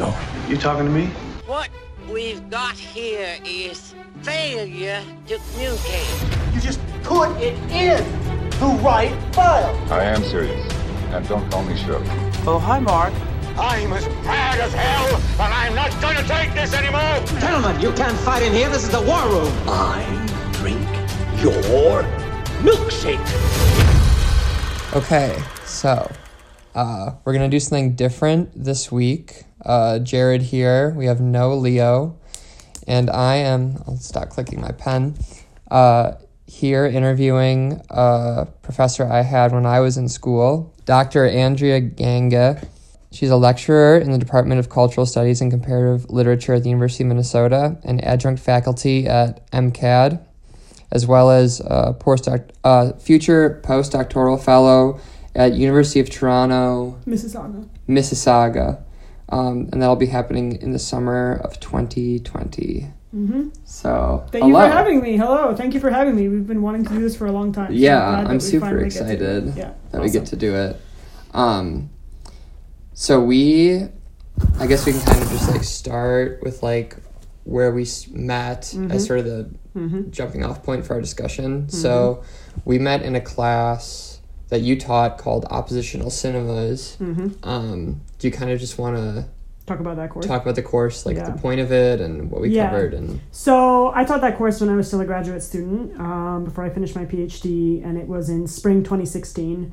go. You talking to me? What we've got here is failure to communicate. You just put it in the right file. I am serious. And don't call me Shirley. Oh, hi, Mark. I'm as mad as hell, and I'm not gonna take this anymore! Gentlemen, you can't fight in here. This is the war room. I drink your milkshake. Okay, so uh, we're gonna do something different this week. Uh, Jared here. We have no Leo, and I am. I'll stop clicking my pen. Uh, here interviewing a professor I had when I was in school, Dr. Andrea Gyenge. She's a lecturer in the Department of Cultural Studies and Comparative Literature at the University of Minnesota and adjunct faculty at MCAD, as well as a postdoc- uh, future postdoctoral fellow at University of Toronto, Mississauga. Mississauga. Um, and that'll be happening in the summer of 2020. Mm-hmm. So, Thank hello. you for having me. Hello. Thank you for having me. We've been wanting to do this for a long time. so Yeah, that I'm super finally get to do it. excited Yeah, that we get to do it. Um, so we, I guess we can kind of just like start with like where we met Mm-hmm. as sort of the jumping off point for our discussion. So we met in a class that you taught called oppositional cinemas. Mm-hmm. Um, do you kind of just want to talk about that course. talk about the course, like Yeah. the point of it and what we Yeah. covered and So I taught that course when I was still a graduate student um, before I finished my PhD, and it was in spring 2016.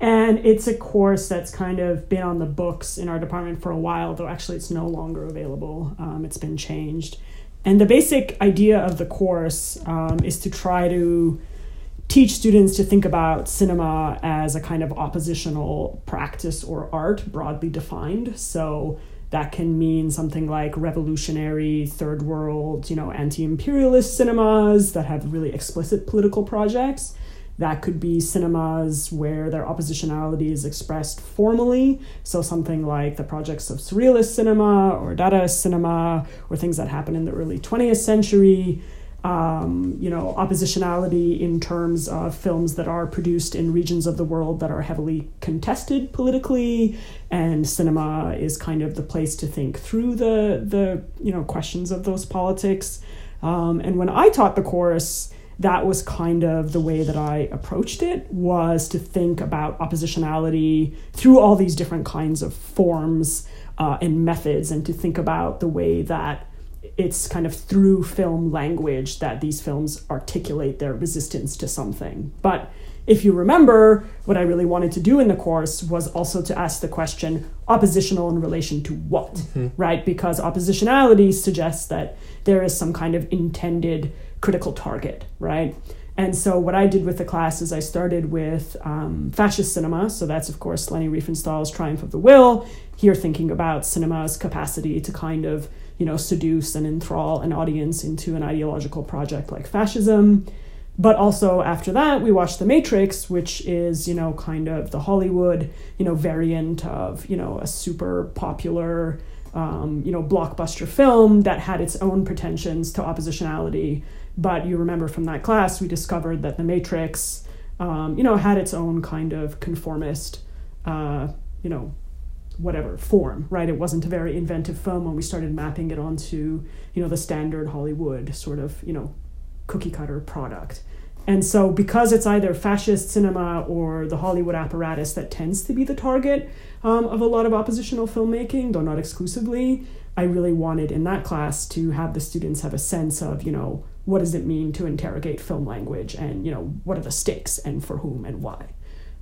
And it's a course that's kind of been on the books in our department for a while, though actually it's no longer available. Um, it's been changed. And the basic idea of the course um, is to try to teach students to think about cinema as a kind of oppositional practice or art, broadly defined. So that can mean something like revolutionary, third world, you know, anti imperialist cinemas that have really explicit political projects. That could be cinemas where their oppositionality is expressed formally. So, something like the projects of surrealist cinema or Dadaist cinema, or things that happen in the early 20th century um, you know, oppositionality in terms of films that are produced in regions of the world that are heavily contested politically, and cinema is kind of the place to think through the the you know questions of those politics. Um, and when I taught the course, that was kind of the way that I approached it was to think about oppositionality through all these different kinds of forms uh, and methods, and to think about the way that it's kind of through film language that these films articulate their resistance to something. But if you remember, what I really wanted to do in the course was also to ask the question oppositional in relation to what, right? Because oppositionality suggests that there is some kind of intended critical target, right? And so what I did with the class is I started with um, fascist cinema. So that's, of course, Leni Riefenstahl's Triumph of the Will. Here thinking about cinema's capacity to kind of you know, seduce and enthrall an audience into an ideological project like fascism. But also after that, we watched The Matrix, which is, you know, kind of the Hollywood, you know, variant of, you know, a super popular, um, you know, blockbuster film that had its own pretensions to oppositionality. But you remember from that class, we discovered that The Matrix, um, you know, had its own kind of conformist, uh, you know, whatever form, right? It wasn't a very inventive film when we started mapping it onto, you know, the standard Hollywood sort of, you know, cookie cutter product. And so because it's either fascist cinema or the Hollywood apparatus that tends to be the target um, of a lot of oppositional filmmaking, though not exclusively, I really wanted in that class to have the students have a sense of, you know, what does it mean to interrogate film language and, you know, what are the stakes and for whom and why.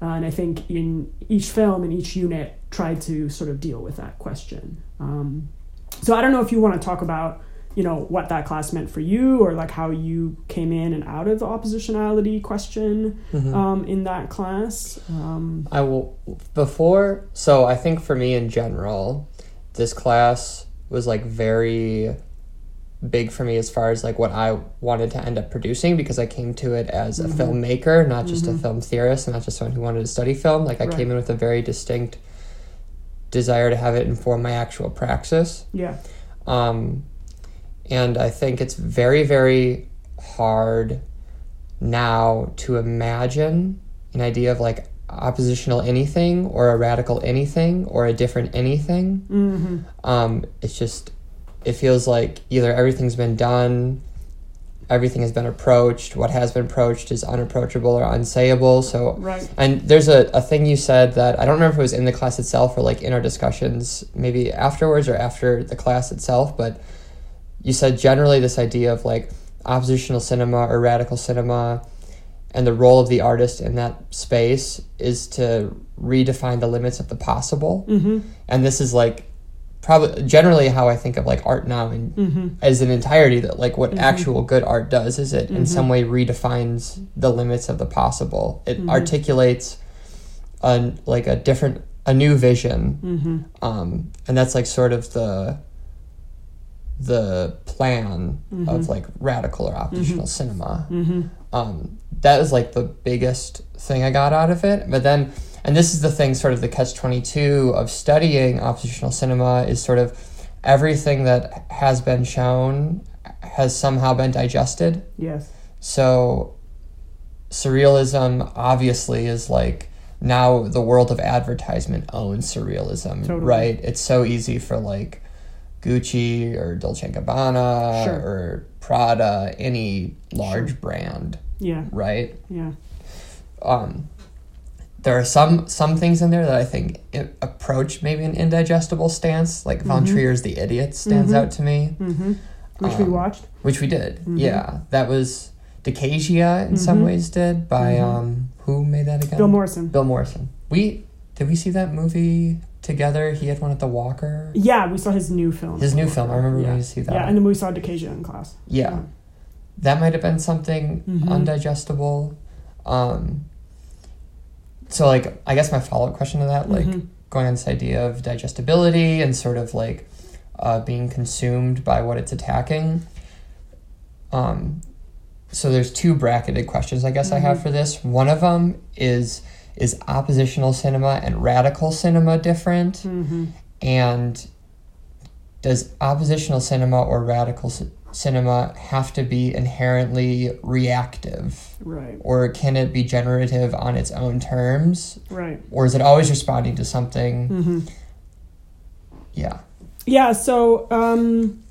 Uh, and I think in each film and each unit tried to sort of deal with that question. Um, so I don't know if you want to talk about, you know, what that class meant for you or like how you came in and out of the oppositionality question um, in that class. Um, I will before so I think for me in general, this class was like very big for me as far as like what I wanted to end up producing because I came to it as a filmmaker, not just a film theorist and not just someone who wanted to study film. Like I Right. came in with a very distinct desire to have it inform my actual praxis. yeah. Um, and I think it's very, very hard now to imagine an idea of like oppositional anything or a radical anything or a different anything. Mm-hmm. Um, it's just, it feels like either everything's been done, everything has been approached, what has been approached is unapproachable or unsayable. So, Right. and there's a, a thing you said that I don't remember if it was in the class itself or like in our discussions, maybe afterwards or after the class itself, but you said generally this idea of like oppositional cinema or radical cinema and the role of the artist in that space is to redefine the limits of the possible. Mm-hmm. And this is like probably generally how I think of like art now and Mm-hmm. as an entirety that like what actual good art does is it in some way redefines the limits of the possible. It articulates a like a different a new vision. Mm-hmm. Um, and that's like sort of the the plan Mm-hmm. of like radical or oppositional cinema. Um, that was like the biggest thing I got out of it. But then, and this is the thing, sort of the catch twenty two of studying oppositional cinema is sort of everything that has been shown has somehow been digested. Yes. So surrealism obviously is like now the world of advertisement owns surrealism, Totally. right? It's so easy for like Gucci or Dolce Gabbana Sure. or Prada, any large brand, Yeah. right? Yeah. Um, there are some some things in there that I think approach maybe an indigestible stance. Like Von Trier's The Idiot stands out to me Mm-hmm. Which we Um, watched. which we did. Yeah, that was Decasia in some ways did by um who made that again? Bill Morrison. Bill Morrison. We did we see that movie together? He had one at the Walker. Yeah, we saw his new film. His new film. I remember yeah. to see that. Yeah, and then we saw Decasia in class. yeah, that might have been something undigestible. Um. So like, I guess my follow up question to that, like, Mhm. going on this idea of digestibility and sort of like uh, being consumed by what it's attacking. Um, so there's two bracketed questions I guess I have for this. One of them is is oppositional cinema and radical cinema different, Mm-hmm. and does oppositional cinema or radical cinema have to be inherently reactive, Right. or can it be generative on its own terms, Right. or is it always responding to something? Mm-hmm. Yeah. Yeah, so um,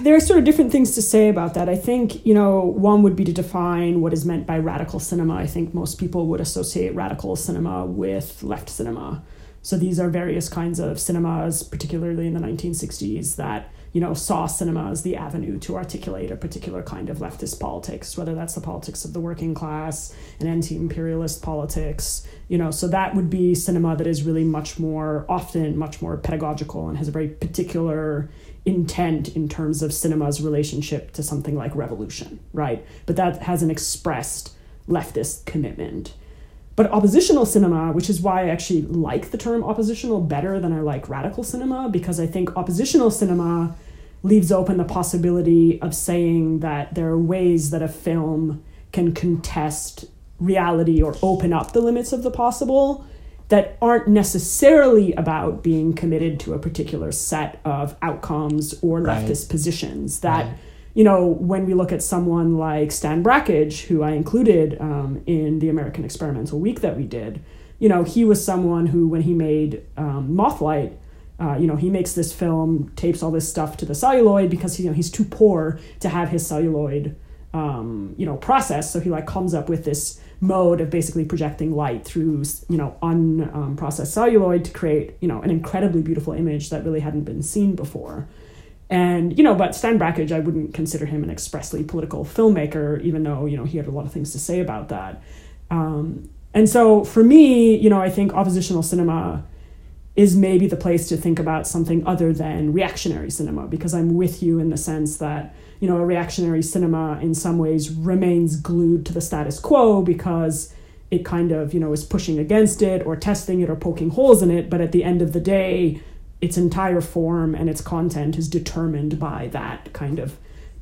there are sort of different things to say about that. I think, you know, one would be to define what is meant by radical cinema. I think most people would associate radical cinema with left cinema. So these are various kinds of cinemas, particularly in the 1960s, that you know saw cinema as the avenue to articulate a particular kind of leftist politics, whether that's the politics of the working class, an anti-imperialist politics, you know. So that would be cinema that is really much more often much more pedagogical and has a very particular intent in terms of cinema's relationship to something like revolution, right? But that has an expressed leftist commitment. But oppositional cinema, which is why I actually like the term oppositional better than I like radical cinema, because I think oppositional cinema leaves open the possibility of saying that there are ways that a film can contest reality or open up the limits of the possible that aren't necessarily about being committed to a particular set of outcomes or Right. leftist positions. That Right. you know, when we look at someone like Stan Brakhage, who I included um, in the American Experimental Week that we did, you know, he was someone who, when he made um, Mothlight, uh, you know, he makes this film, tapes all this stuff to the celluloid because you know he's too poor to have his celluloid, um, you know, processed. So he like comes up with this mode of basically projecting light through you know unprocessed celluloid to create you know an incredibly beautiful image that really hadn't been seen before. And you know, but Stan Brakhage, I wouldn't consider him an expressly political filmmaker, even though you know he had a lot of things to say about that. Um, and so, for me, you know, I think oppositional cinema is maybe the place to think about something other than reactionary cinema, because I'm with you in the sense that you know a reactionary cinema in some ways remains glued to the status quo because it kind of you know is pushing against it or testing it or poking holes in it, but at the end of the day its entire form and its content is determined by that kind of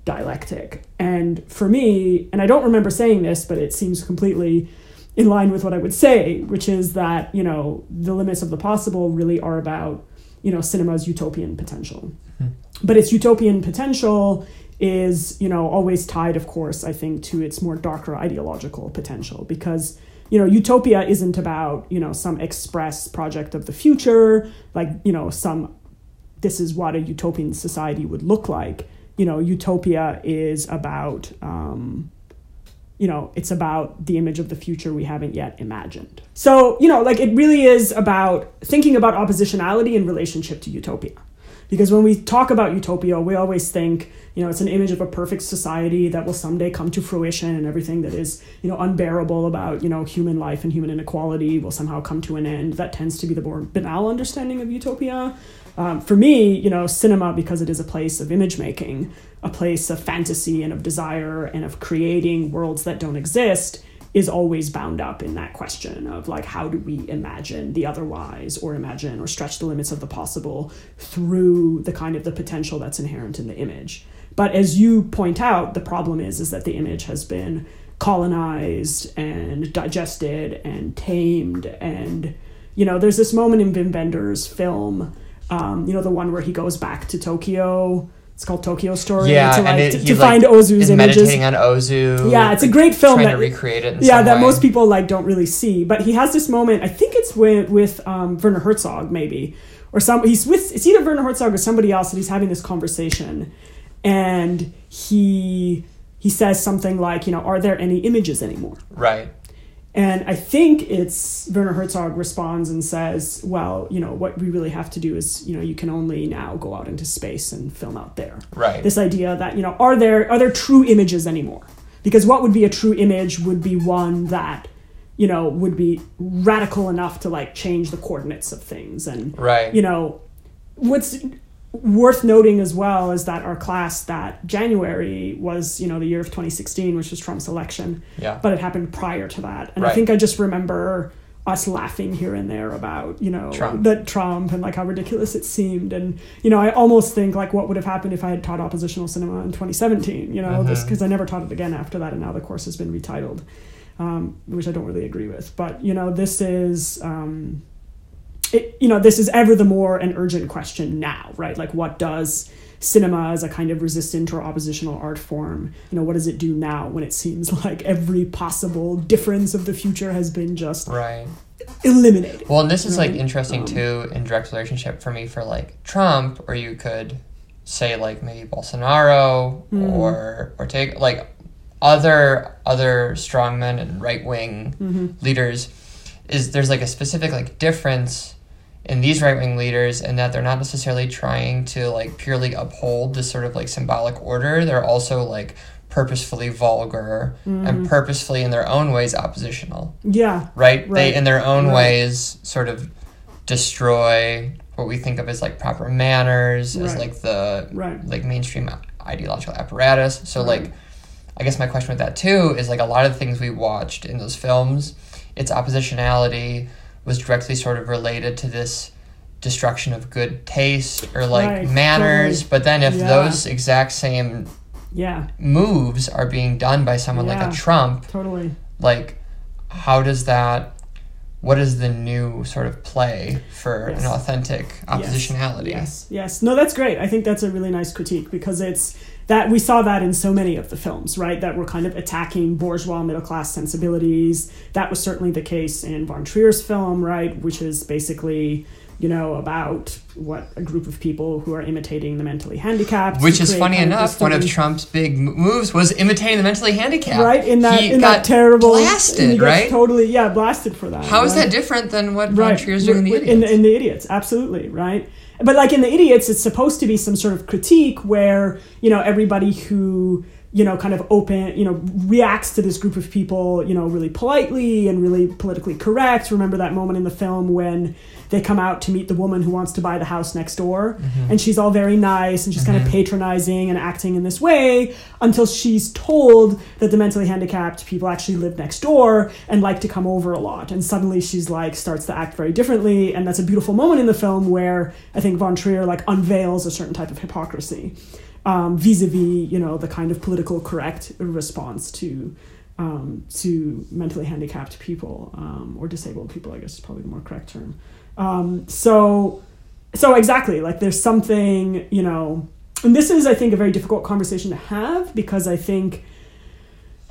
dialectic. And for me, and I don't remember saying this, but it seems completely in line with what I would say, which is that, you know, the limits of the possible really are about, you know, cinema's utopian potential. But its utopian potential is, you know, always tied, of course, I think, to its more darker ideological potential because you know, utopia isn't about, you know, some express project of the future, like, you know, some this is what a utopian society would look like. You know, utopia is about um, you know, it's about the image of the future we haven't yet imagined. So, you know, like it really is about thinking about oppositionality in relationship to utopia. Because when we talk about utopia, we always think, you know, it's an image of a perfect society that will someday come to fruition and everything that is, you know, unbearable about, you know, human life and human inequality will somehow come to an end. That tends to be the more banal understanding of utopia. Um, for me, you know, cinema, because it is a place of image making, a place of fantasy and of desire and of creating worlds that don't exist, is always bound up in that question of like, how do we imagine the otherwise or imagine or stretch the limits of the possible through the kind of the potential that's inherent in the image. But as you point out, the problem is is that the image has been colonized and digested and tamed and you know there's this moment in Wim Wenders' film um, you know, the one where he goes back to Tokyo. It's called Tokyo Story. Yeah, to, like, and it, to, to like, find Ozu's is images. meditating on Ozu. Yeah, it's a great film Trying that- to recreate it. Yeah, that way. most people like don't really see. But he has this moment. I think it's with with um, Werner Herzog, maybe, or some. He's with. It's either Werner Herzog or somebody else, and he's having this conversation, and he he says something like, you know, are there any images anymore? Right. And I think it's Werner Herzog responds and says, well, you know, what we really have to do is, you know, you can only now go out into space and film out there. Right. This idea that, you know, are there are there true images anymore? Because what would be a true image would be one that, you know, would be radical enough to like change the coordinates of things and Right. you know, what's worth noting as well is that our class that January was, you know, the year of 2016, which was Trump's election. Yeah. But it happened prior to that. And I think I just remember us laughing here and there about, you know, Trump. that Trump and like how ridiculous it seemed. And, you know, I almost think like what would have happened if I had taught oppositional cinema in 2017, you know, Mm-hmm. just because I never taught it again after that. And now the course has been retitled, um, which I don't really agree with. But, you know, this is, um, it, you know, this is ever the more an urgent question now, right? Like, what does cinema as a kind of resistant or oppositional art form, you know, what does it do now when it seems like every possible difference of the future has been just Right. eliminated? Well, and this is like interesting Um, too in direct relationship for me for like Trump, or you could say like maybe Bolsonaro Hmm. or Ortega, like other other strongmen and right wing Mm-hmm. leaders. Is there's like a specific like difference in these right wing leaders and that they're not necessarily trying to like purely uphold this sort of like symbolic order. They're also like purposefully vulgar Mm-hmm. and purposefully in their own ways oppositional Yeah. right? Right. They, in their own Right. ways, sort of destroy what we think of as like proper manners, as like the Right. like mainstream ideological apparatus. So Right. like, I guess my question with that too is like a lot of the things we watched in those films, its oppositionality was directly sort of related to this destruction of good taste or like Right, manners. totally. But then if Yeah. those exact same Yeah. moves are being done by someone like a Trump, Totally. like how does that what is the new sort of play for Yes. an authentic oppositionality Yes, yes. No, that's great. I think that's a really nice critique because it's that we saw that in so many of the films, right? That were kind of attacking bourgeois middle class sensibilities. That was certainly the case in Von Trier's film, right? Which is basically, you know, about what a group of people who are imitating the mentally handicapped. which is funny enough one of trump's big moves was imitating the mentally handicapped right in that he in got that terrible blasted right totally yeah blasted for that how is right? that different than what von trier's doing in the idiots In, in the idiots, absolutely, right? But like in the idiots, it's supposed to be some sort of critique where you know everybody who you know kind of open you know reacts to this group of people you know really politely and really politically correct. Remember that moment in the film when they come out to meet the woman who wants to buy the house next door, and she's all very nice and she's kind of patronizing and acting in this way until she's told that the mentally handicapped people actually live next door and like to come over a lot. And suddenly she's like starts to act very differently. And that's a beautiful moment in the film where i think von trier like unveils a certain type of hypocrisy um, vis-a-vis you know the kind of political correct response to um, to mentally handicapped people um, or disabled people i guess is probably the more correct term um, so so exactly like there's something you know and this is i think a very difficult conversation to have because i think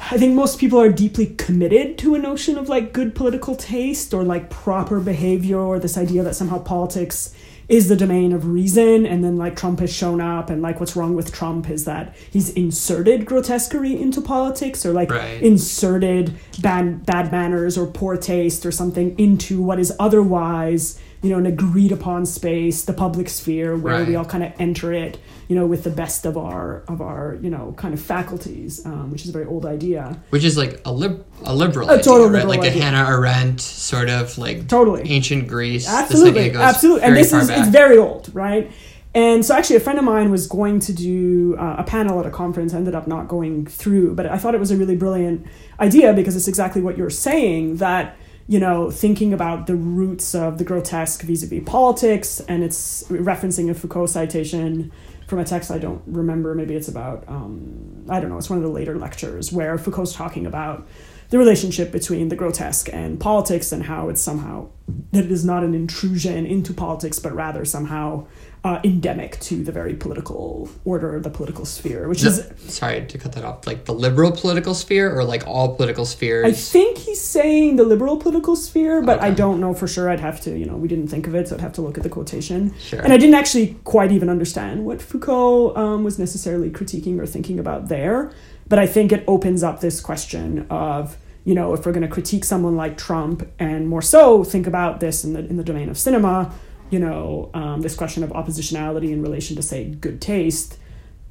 I think most people are deeply committed to a notion of like good political taste or like proper behavior or this idea that somehow politics is the domain of reason and then like Trump has shown up and like what's wrong with Trump is that he's inserted grotesquerie into politics or like Right. inserted bad bad manners or poor taste or something into what is otherwise you know an agreed upon space the public sphere where we all kind of enter it you know with the best of our of our you know kind of faculties um, which is a very old idea Which is like a lib- a liberal A idea, total right? liberal Like a idea. Hannah Arendt sort of like Totally. ancient Greece. This absolutely idea goes absolutely and this is back. it's very old right and so actually a friend of mine was going to do uh, a panel at a conference ended up not going through but i thought it was a really brilliant idea because it's exactly what you're saying that you know thinking about the roots of the grotesque vis-a-vis politics and it's referencing a foucault citation from a text i don't remember maybe it's about um, i don't know it's one of the later lectures where foucault's talking about the relationship between the grotesque and politics and how it's somehow that it is not an intrusion into politics but rather somehow uh, endemic to the very political order the political sphere which is Sorry to cut that off. Like the liberal political sphere, or like all political spheres. I think he's saying the liberal political sphere, but I don't know for sure. I'd have to, you know, we didn't think of it, so I'd have to look at the quotation. Sure. And I didn't actually quite even understand what Foucault um, was necessarily critiquing or thinking about there. But I think it opens up this question of, you know, if we're going to critique someone like Trump, and more so think about this in the in the domain of cinema, you know, um, this question of oppositionality in relation to say good taste,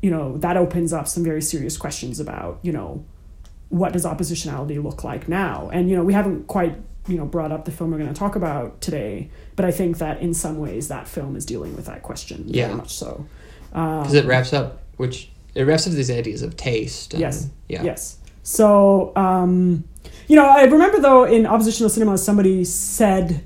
you know, that opens up some very serious questions about, you know, what does oppositionality look like now? And you know, we haven't quite you know brought up the film we're going to talk about today, but I think that in some ways that film is dealing with that question Yeah. very much so. because it wraps up, which it wraps up these ideas of taste. And, Yes. Yeah. Yes. So, um, you know, I remember though in oppositional cinema, somebody said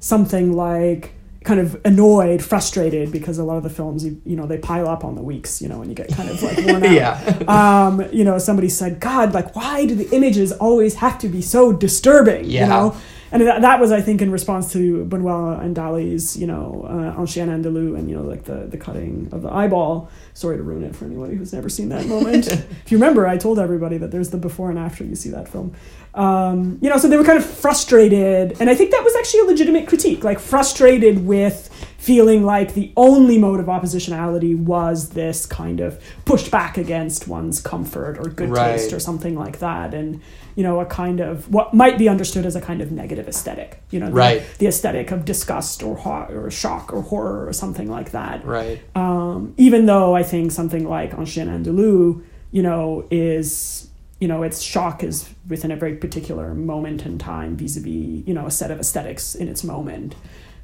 something like kind of annoyed, frustrated because a lot of the films, you, you know, they pile up on the weeks, you know, and you get kind of like worn out. Yeah. um, you know, somebody said, God, like, why do the images always have to be so disturbing? Yeah. You know? And that, that was, I think, in response to Buñuel and Dali's, you know, uh, Un Chien Andalou and, you know, like the, the cutting of the eyeball. Sorry to ruin it for anybody who's never seen that moment. if you remember, I told everybody that there's the before and after you see that film. Um, you know, so they were kind of frustrated. And I think that was actually a legitimate critique, like frustrated with feeling like the only mode of oppositionality was this kind of pushed back against one's comfort or good Right. taste or something like that. And, you know, a kind of what might be understood as a kind of negative aesthetic, you know, the, Right. the aesthetic of disgust or, ho- or shock or horror or something like that Right. um, even though I think something like Un Chien Andalou, you know, is, you know, its shock is within a very particular moment in time vis-a-vis, you know, a set of aesthetics in its moment.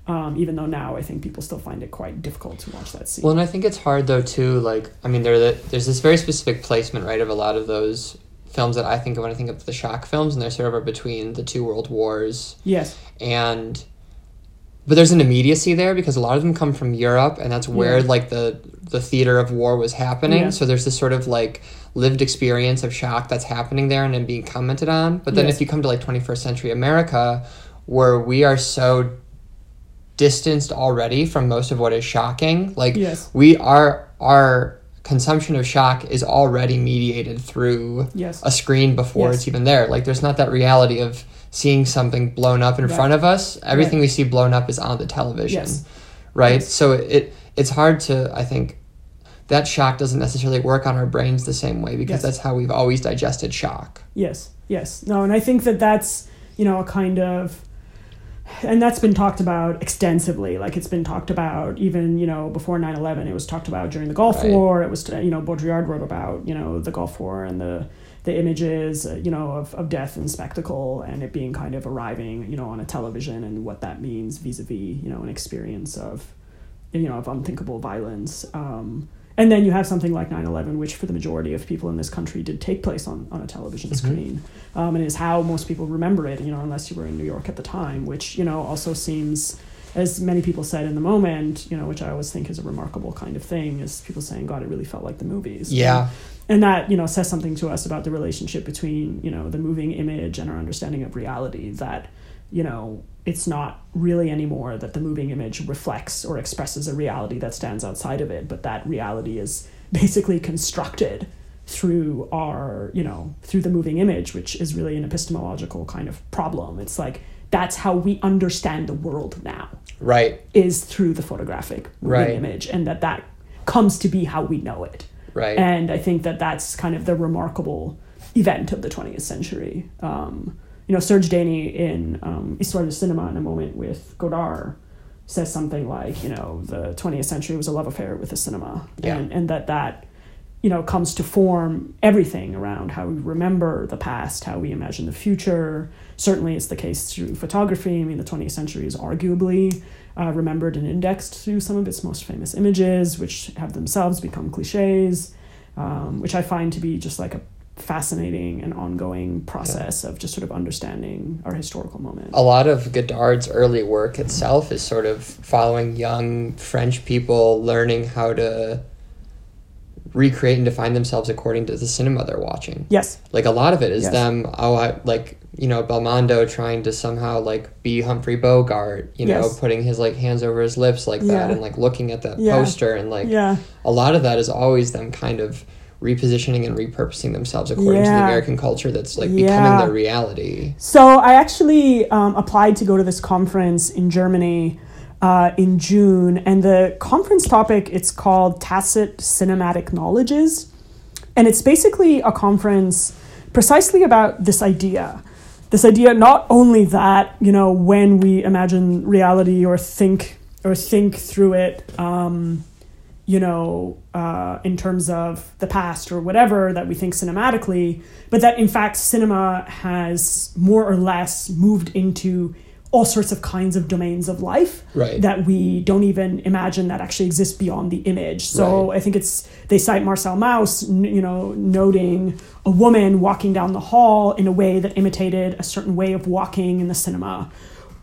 Um, even though now I think people still find it quite difficult to watch that scene. Well, and I think it's hard though too. Like, I mean, there the, there's this very specific placement, right, of a lot of those films that I think of when I think of the shock films, and they're sort of between the two world wars, yes, and but there's an immediacy there because a lot of them come from Europe, and that's where Yeah. like the the theater of war was happening. Yeah. So there's this sort of like lived experience of shock that's happening there and then being commented on. But then Yes. if you come to like 21st century America, where we are so distanced already from most of what is shocking, like Yes. we are our consumption of shock is already mediated through Yes. a screen before Yes. it's even there. Like there's not that reality of seeing something blown up in Right. front of us. Everything Right. we see blown up is on the television. Right? So it it's hard to I think that shock doesn't necessarily work on our brains the same way because that's how we've always digested shock. Yes, yes. No, and I think that that's, you know, a kind of and that's been talked about extensively. Like it's been talked about even, you know, before 9/11, it was talked about during the Gulf Right. War. It was you know, Baudrillard wrote about, you know, the Gulf War and the the images, uh, you know, of, of death and spectacle and it being kind of arriving, you know, on a television and what that means vis-a-vis, you know, an experience of you know, of unthinkable violence. Um, and then you have something like 9-11, which for the majority of people in this country did take place on, on a television screen. Um, and is how most people remember it, you know, unless you were in New York at the time, which, you know, also seems, as many people said in the moment, you know, which I always think is a remarkable kind of thing, is people saying, God, it really felt like the movies. Yeah. And that, you know, says something to us about the relationship between, you know, the moving image and our understanding of reality that, you know, it's not really anymore that the moving image reflects or expresses a reality that stands outside of it, but that reality is basically constructed through our you know through the moving image which is really an epistemological kind of problem it's like that's how we understand the world now Right. is through the photographic moving Right. image and that that comes to be how we know it Right. and i think that that's kind of the remarkable event of the 20th century um, you know serge daney in um, histoire du cinema in a moment with godard says something like you know the 20th century was a love affair with the cinema. Yeah. and, and that that you know comes to form everything around how we remember the past how we imagine the future. Certainly it's the case through photography. I mean the 20th century is arguably uh, remembered and indexed through some of its most famous images which have themselves become cliches um, which i find to be just like a fascinating and ongoing process of just sort of understanding our historical moment a lot of Godard's early work itself is sort of following young French people learning how to recreate and define themselves according to the cinema they're watching. yes Like a lot of it is Yes. them, oh, I, like you know, Belmondo trying to somehow like be Humphrey Bogart, you know, Yes. putting his like hands over his lips like that, and like looking at that Yeah. poster, and like yeah a lot of that is always them kind of repositioning and repurposing themselves according to the American culture that's like Yeah. becoming their reality. So I actually um, applied to go to this conference in Germany uh, in June, and the conference topic it's called Tacit Cinematic Knowledges, and it's basically a conference precisely about this idea. This idea not only that you know when we imagine reality or think or think through it, um, you know, uh, in terms of the past or whatever that we think cinematically, but that in fact cinema has more or less moved into all sorts of kinds of domains of life Right. that we don't even imagine that actually exist beyond the image. So Right. I think it's they cite Marcel Mauss, you know, noting a woman walking down the hall in a way that imitated a certain way of walking in the cinema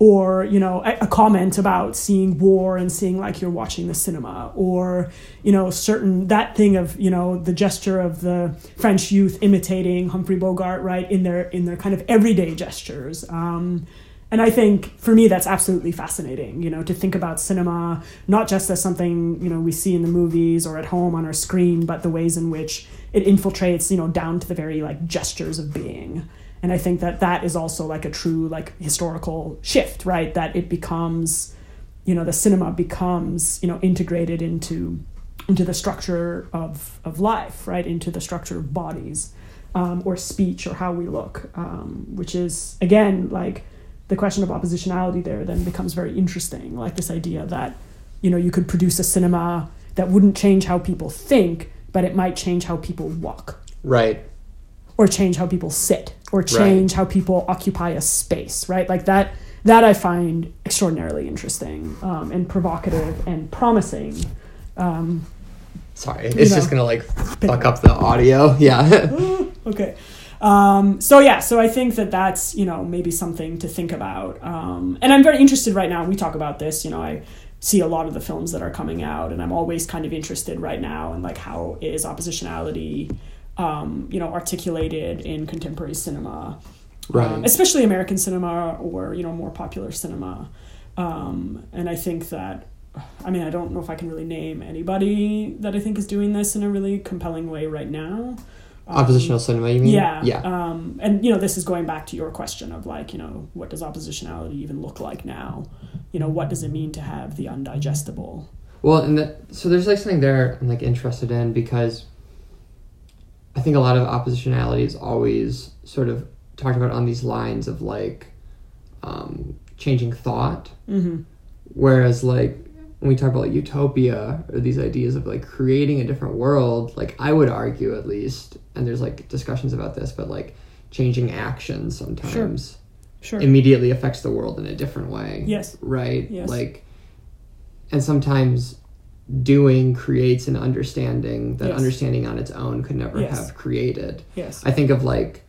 or you know a, a comment about seeing war and seeing like you're watching the cinema or you know certain that thing of you know the gesture of the french youth imitating humphrey bogart right in their in their kind of everyday gestures. Um, and i think for me that's absolutely fascinating you know to think about cinema not just as something you know we see in the movies or at home on our screen but the ways in which it infiltrates you know down to the very like gestures of being and i think that that is also like a true like historical shift right? That it becomes you know the cinema becomes you know integrated into into the structure of of life right? Into the structure of bodies um, or speech or how we look um, which is again like the question of oppositionality there then becomes very interesting. Like this idea that you know you could produce a cinema that wouldn't change how people think but it might change how people walk. Right. or change how people sit or change how people occupy a space right like that that i find extraordinarily interesting um, and provocative and promising um, Sorry, it's know. just gonna like fuck up the audio. Yeah. okay um, so yeah so i think that that's you know maybe something to think about um, and i'm very interested right now we talk about this you know i see a lot of the films that are coming out and i'm always kind of interested right now in like how is oppositionality um, you know articulated in contemporary cinema Right. um, especially american cinema or you know more popular cinema um, and i think that i mean i don't know if i can really name anybody that i think is doing this in a really compelling way right now Oppositional cinema, you mean? yeah. Yeah. Um, and you know, this is going back to your question of like, you know, what does oppositionality even look like now? You know, what does it mean to have the undigestible? Well, and that, so there's like something there I'm like interested in because I think a lot of oppositionality is always sort of talked about on these lines of like um, changing thought, Mm-hmm. whereas like when we talk about like utopia or these ideas of like creating a different world, like I would argue at least, and there's like discussions about this, but like changing actions sometimes Sure. immediately affects the world in a different way. Yes. Right? Yes. Like and sometimes doing creates an understanding that Yes. understanding on its own could never Yes. have created. yes. I think of like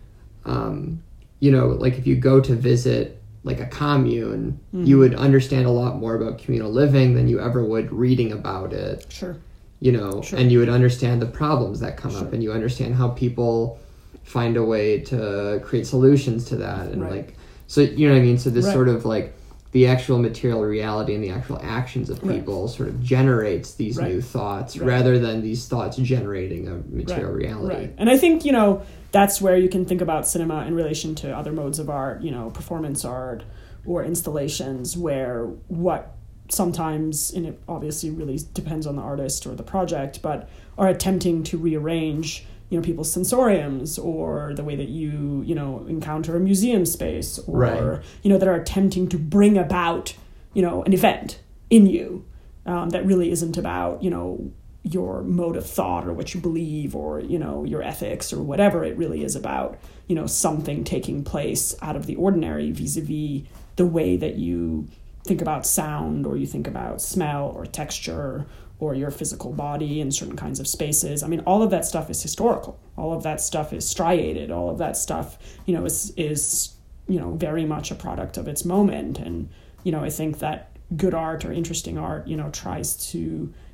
um you know, like if you go to visit like a commune, Mm-hmm. you would understand a lot more about communal living than you ever would reading about it sure. you know, Sure. and you would understand the problems that come Sure. up, and you understand how people find a way to create solutions to that, and Right. like, so you know what I mean. So this Right. sort of like the actual material reality and the actual actions of people sort of generates these Right. new thoughts Right. rather than these thoughts generating a material reality. Right. And I think, you know, that's where you can think about cinema in relation to other modes of art, you know, performance art or installations, where what sometimes, and it obviously really depends on the artist or the project, but are attempting to rearrange, you know, people's sensoriums or the way that you, you know, encounter a museum space or, Right. you know, that are attempting to bring about, you know, an event in you um, that really isn't about, you know, your mode of thought or what you believe or you know your ethics or whatever it really is about you know something taking place out of the ordinary vis-a-vis the way that you think about sound or you think about smell or texture or your physical body in certain kinds of spaces. I mean all of that stuff is historical. All of that stuff is striated. All of that stuff you know is is you know very much a product of its moment. And you know i think that good art or interesting art you know tries to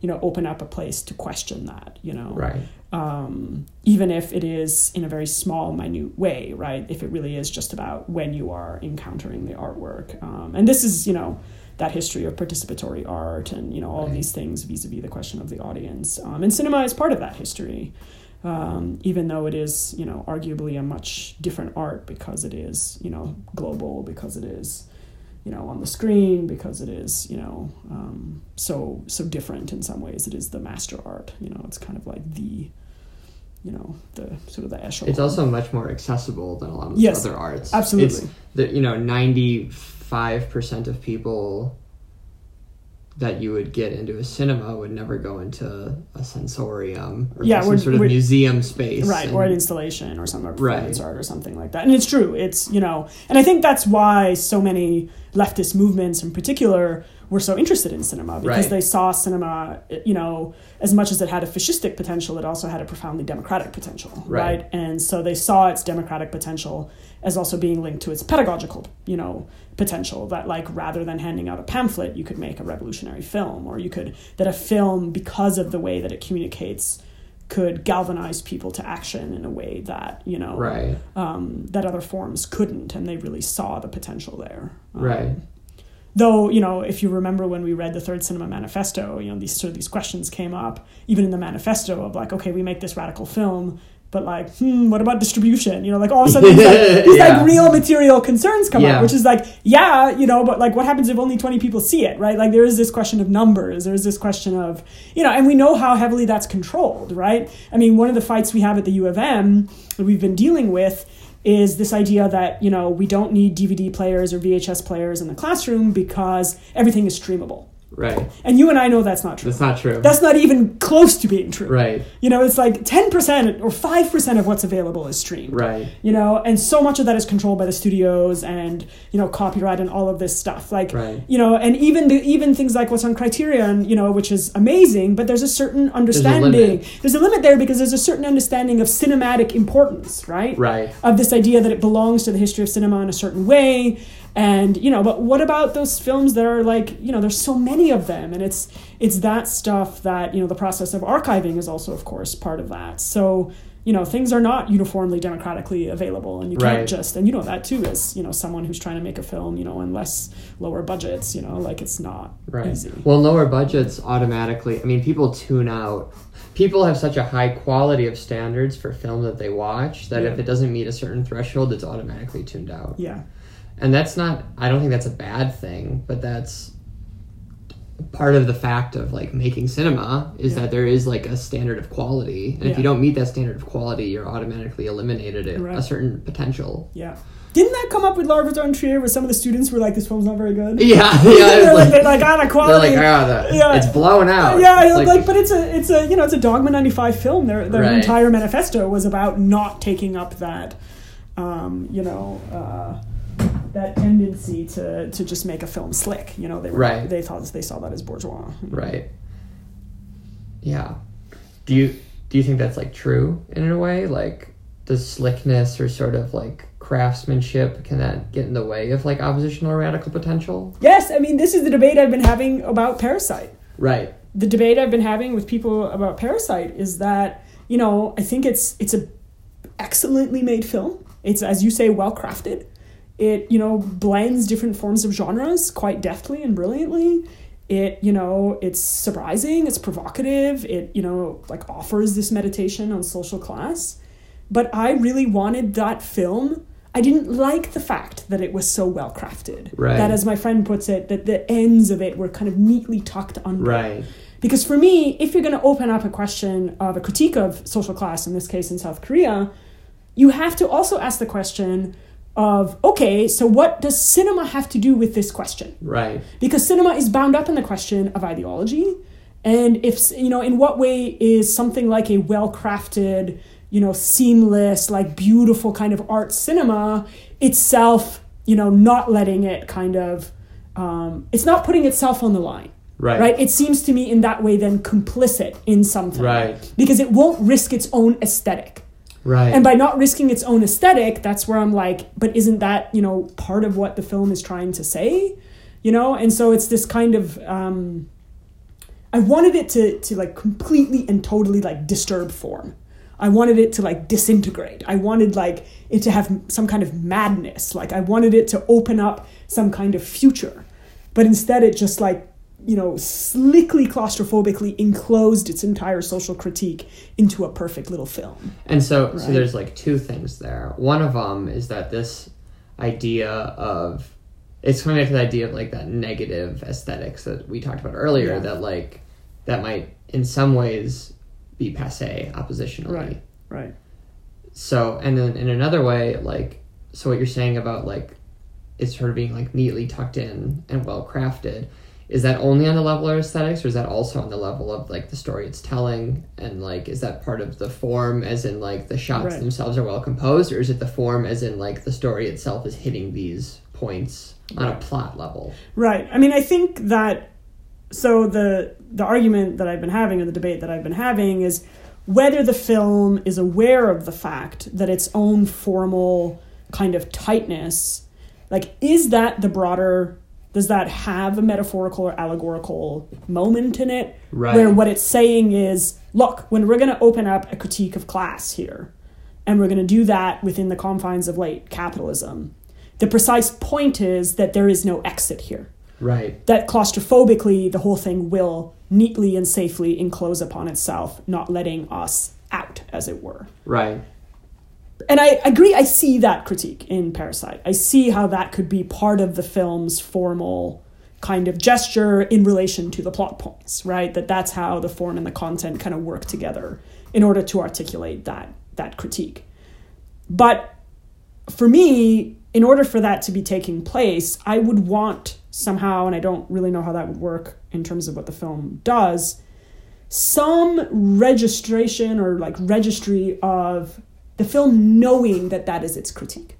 you know open up a place to question that you know? Right. um, even if it is in a very small minute way right? If it really is just about when you are encountering the artwork. Um, and this is you know that history of participatory art and you know all of these things vis-a-vis the question of the audience um, and cinema is part of that history um, even though it is you know arguably a much different art because it is you know global because it is you know on the screen because it is you know um, so so different in some ways it is the master art you know it's kind of like the you know the sort of the echelon It's also much more accessible than a lot of Yes, other arts. absolutely. It's the you know ninety five percent of people that you would get into a cinema would never go into a sensorium or Yeah, some sort of museum space. right or an installation or some performance Right. art or something like that and it's true it's you know and i think that's why so many leftist movements in particular were so interested in cinema because Right. they saw cinema you know as much as it had a fascistic potential it also had a profoundly democratic potential Right. right and so they saw its democratic potential as also being linked to its pedagogical you know potential that like rather than handing out a pamphlet you could make a revolutionary film or you could that a film because of the way that it communicates could galvanize people to action in a way that you know Right. um, that other forms couldn't and they really saw the potential there Um, Right. though you know if you remember when we read the third cinema manifesto you know these sort of these questions came up even in the manifesto of like okay we make this radical film but like hmm what about distribution? You know like all of a sudden these, like, these Yeah. like real material concerns come Yeah. up which is like yeah you know but like what happens if only 20 people see it right? Like there is this question of numbers. There's this question of you know and we know how heavily that's controlled right? I mean one of the fights we have at the u of m that we've been dealing with is this idea that you know we don't need dvd players or vhs players in the classroom because everything is streamable Right. and you and i know that's not true That's not true. that's not even close to being true right. you know it's like 10% or 5% of what's available is streamed Right. you know and so much of that is controlled by the studios and you know copyright and all of this stuff like Right. you know and even the even things like what's on criterion you know which is amazing but there's a certain understanding limit. there's a limit there because there's a certain understanding of cinematic importance right Right. of this idea that it belongs to the history of cinema in a certain way and you know but what about those films that are like you know there's so many of them and it's it's that stuff that you know the process of archiving is also of course part of that so you know things are not uniformly democratically available and you can't Right. just and you know that too as you know someone who's trying to make a film you know on less lower budgets you know like it's not Right. easy Well, lower budgets automatically. I mean, people tune out. People have such a high quality of standards for film that they watch that if it doesn't meet a certain threshold, it's automatically tuned out. yeah And that's not. I don't think that's a bad thing, but that's part of the fact of like making cinema is Yeah. that there is like a standard of quality, and if you don't meet that standard of quality, you're automatically eliminated at Right. a certain potential. yeah didn't that come up with Lars von Trier where some of the students were like this film's not very good Yeah, yeah. they're like, like, like, ah, the they're quality like, ah, the, Yeah. it's blown out. Yeah, It's like, but it's a it's a you know it's a Dogma ninety five film. Their their Right. entire manifesto was about not taking up that, um, you know, uh, that tendency to to just make a film slick. You know, they were Right. they thought they saw that as bourgeois. Right. Yeah. Do you do you think that's like true in a way? Like does slickness or sort of like craftsmanship can that get in the way of like oppositional or radical potential? Yes, I mean this is the debate I've been having about Parasite. Right. the debate I've been having with people about Parasite is that you know I think it's it's a excellently made film. It's as you say well crafted. It, you know, blends different forms of genres quite deftly and brilliantly. It, you know, it's surprising, it's provocative, it, you know, like offers this meditation on social class. But I really wanted that film. I didn't like the fact that it was so well crafted. Right. That, as my friend puts it, that the ends of it were kind of neatly tucked under. Right. Because for me, if you're going to open up a question of a critique of social class, in this case in South Korea, you have to also ask the question of okay, so what does cinema have to do with this question? Right. Because cinema is bound up in the question of ideology. And if, you know, in what way is something like a well crafted, you know, seamless, like beautiful kind of art cinema itself, you know, not letting it kind of, um, it's not putting itself on the line. Right. Right. It seems to me in that way then complicit in something. Right. Because it won't risk its own aesthetic. Right. And by not risking its own aesthetic, that's where I'm like, but isn't that, you know, part of what the film is trying to say? You know? And so it's this kind of um I wanted it to to like completely and totally like disturb form. I wanted it to like disintegrate. I wanted like it to have some kind of madness. Like I wanted it to open up some kind of future. But instead it just like you know, slickly claustrophobically enclosed its entire social critique into a perfect little film. And so, so there's like two things there. One of them is that this idea of it's coming back to the idea of like that negative aesthetics that we talked about earlier. Yeah. That like that might in some ways be passe oppositionally. Right. So, and then in another way, like, so what you're saying about like it's sort of being like neatly tucked in and well crafted, is that only on the level of aesthetics, or is that also on the level of like the story it's telling, and like is that part of the form, as in like the shots Right. themselves are well composed, or is it the form, as in like the story itself is hitting these points on a plot level? Right. I mean, I think that so the the argument that I've been having or the debate that I've been having is whether the film is aware of the fact that its own formal kind of tightness like is that the broader does that have a metaphorical or allegorical moment in it Right. where what it's saying is look when we're going to open up a critique of class here and we're going to do that within the confines of late capitalism the precise point is that there is no exit here Right. that claustrophobically the whole thing will neatly and safely enclose upon itself, not letting us out, as it were. Right. And I agree, I see that critique in Parasite. I see how that could be part of the film's formal kind of gesture in relation to the plot points, right? That that's how the form and the content kind of work together in order to articulate that that critique. But for me, in order for that to be taking place, I would want somehow, and I don't really know how that would work in terms of what the film does, some registration or like registry of the film knowing that that is its critique.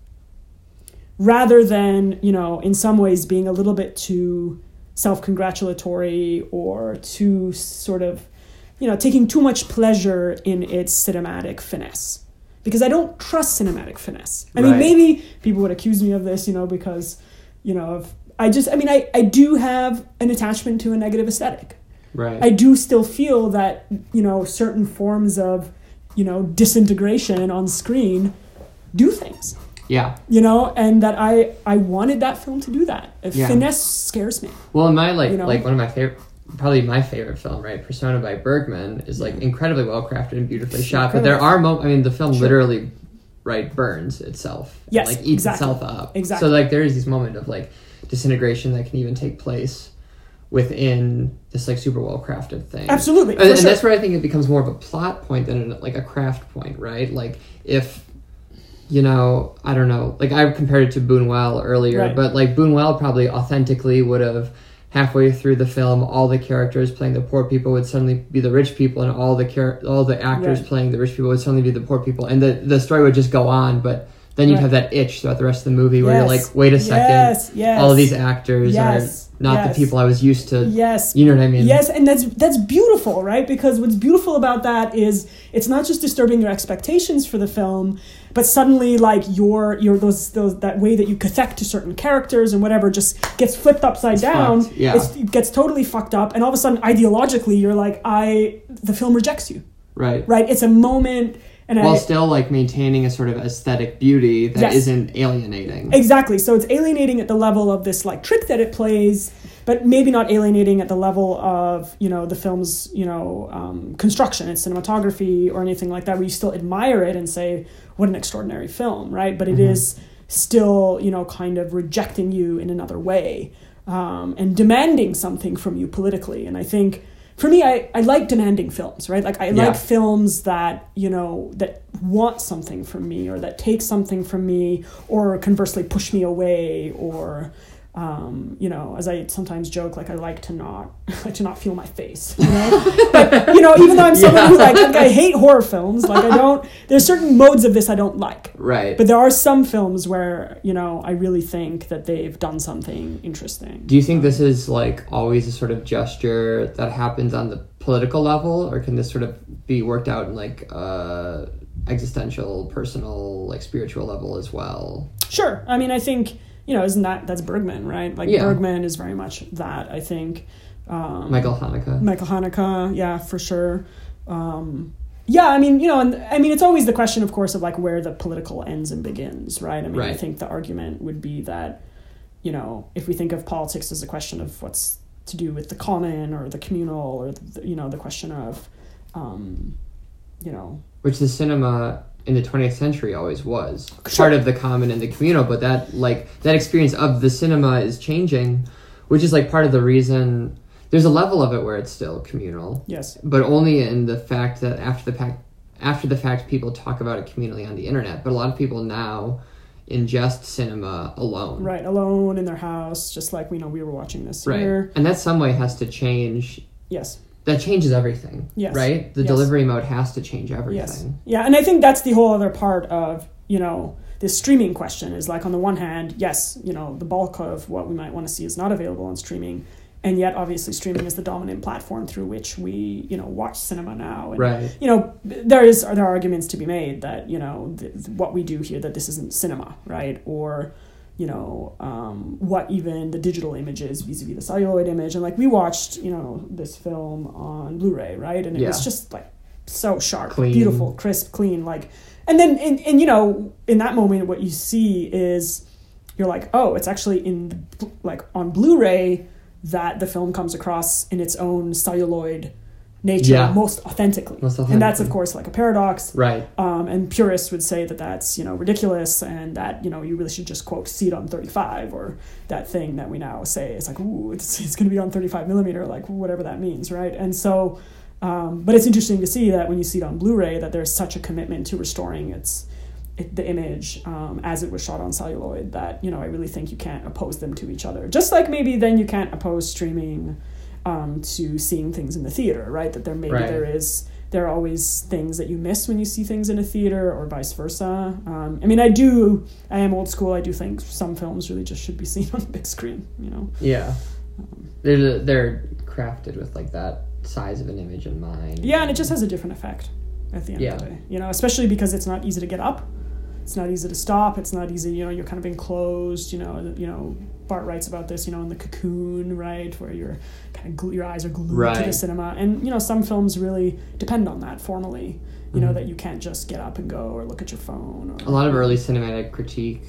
Rather than, you know, in some ways being a little bit too self congratulatory or too sort of, you know, taking too much pleasure in its cinematic finesse because I don't trust cinematic finesse. I mean, maybe people would accuse me of this, you know, because, you know, of, I just, I mean, I, I do have an attachment to a negative aesthetic. Right. I do still feel that, you know, certain forms of, you know, disintegration on screen do things, yeah. you know, and that I, I wanted that film to do that. Yeah. Finesse scares me. Well, in my like You know? like one of my favorite, probably my favorite film, right? Persona by Bergman is like incredibly well crafted and beautifully shot. But there are moments. I mean, the film literally, right, burns itself. and, Yes, like eats exactly. itself up. Exactly. So like there is this moment of like disintegration that can even take place within this like super well crafted thing. Absolutely, and, and sure. that's where I think it becomes more of a plot point than like a craft point, right? Like if you know, I don't know. Like I compared it to Buñuel earlier, Right. but like Buñuel probably authentically would have halfway through the film, all the characters playing the poor people would suddenly be the rich people, and all the char- all the actors Right. playing the rich people would suddenly be the poor people, and the the story would just go on. But then you'd Right. have that itch throughout the rest of the movie where you're like, wait a second, Yes, yes. all of these actors Yes, are not yes. the people I was used to. Yes. You know what I mean? Yes, and that's that's beautiful, right? Because what's beautiful about that is it's not just disturbing your expectations for the film, but suddenly like your your those those that way that you cathect to certain characters and whatever just gets flipped upside down. fucked, yeah. It's, it gets totally fucked up, and all of a sudden ideologically you're like, I the film rejects you Right. right? It's a moment, And while I, still like maintaining a sort of aesthetic beauty that Yes. not alienating. Exactly. So it's alienating at the level of this like trick that it plays, but maybe not alienating at the level of you know the film's you know um, construction, its cinematography, or anything like that. Where you still admire it and say, "What an extraordinary film!" Right? But it is still you know kind of rejecting you in another way um, and demanding something from you politically. And I think for me, I, I like demanding films, right? Like I Yeah. like films that you know that want something from me or that take something from me or conversely push me away or um, you know as i sometimes joke like i like to not like to not feel my face you know but you know even though i'm someone who like, like i hate horror films like i don't there's certain modes of this i don't like Right. but there are some films where you know i really think that they've done something interesting Do you think this is like always a sort of gesture that happens on the political level, or can this sort of be worked out in like uh, existential, personal, like spiritual level as well? Sure. I mean, I think you know, isn't that that's Bergman, right? Like Yeah. Bergman is very much that. I think um, Michael Haneke. Michael Haneke, yeah, for sure. Um, yeah, I mean, you know, and I mean, it's always the question, of course, of like where the political ends and begins, right? I mean, I think the argument would be that, you know, if we think of politics as a question of what's to do with the common or the communal or the, you know the question of, um, you know, which the cinema in the 20th century always was Sure. part of the common and the communal but that like that experience of the cinema is changing which is like part of the reason there's a level of it where it's still communal yes, but only in the fact that after the fact after the fact people talk about it communally on the internet but a lot of people now ingest cinema alone right, alone in their house, just like we know we were watching this right here. and that some way has to change Yes. That changes everything Yes. right the Yes. delivery mode has to change Yes. everything Yeah, and I think that's the whole other part of, you know, this streaming question is like on the one hand, yes, you know, the bulk of what we might want to see is not available on streaming. And yet obviously streaming is the dominant platform through which we, you know, watch cinema now. And, Right. You know, there is are there are arguments to be made that, you know, th- what we do here that this isn't cinema, right? Or you know um, what even the digital image is vis-a-vis the celluloid image. And like we watched you know this film on blu-ray right? And it was just like so sharp Clean. beautiful crisp clean like and then and, and you know in that moment what you see is you're like oh it's actually in the, like on blu-ray that the film comes across in its own celluloid nature Yeah. most authentically. Most and that's of course like a paradox. Right. Um, and purists would say that that's you know ridiculous and that you know you really should just quote see it on 35 or that thing that we now say it's like ooh it's, it's going to be on 35 millimeter like whatever that means right? And so um, but it's interesting to see that when you see it on Blu-ray that there's such a commitment to restoring its it, the image um, as it was shot on celluloid that you know I really think you can't oppose them to each other. Just like maybe then you can't oppose streaming um, to seeing things in the theater right that there maybe Right. there is there are always things that you miss when you see things in a theater or vice versa um, I mean I do I am old school I do think some films really just should be seen on the big screen you know Yeah, they're they're crafted with like that size of an image in mind. Yeah, and it just has a different effect at the end of the Yeah. day. You know, especially because it's not easy to get up. It's not easy to stop. It's not easy. You know, you're kind of enclosed. You know, you know. Barthes writes about this. You know, in the cocoon, right, where you're kind of glu- your eyes are glued to the cinema, and you know, some films really depend on that formally. You Mm-hmm. know, that you can't just get up and go or look at your phone. Or, a lot of early cinematic critique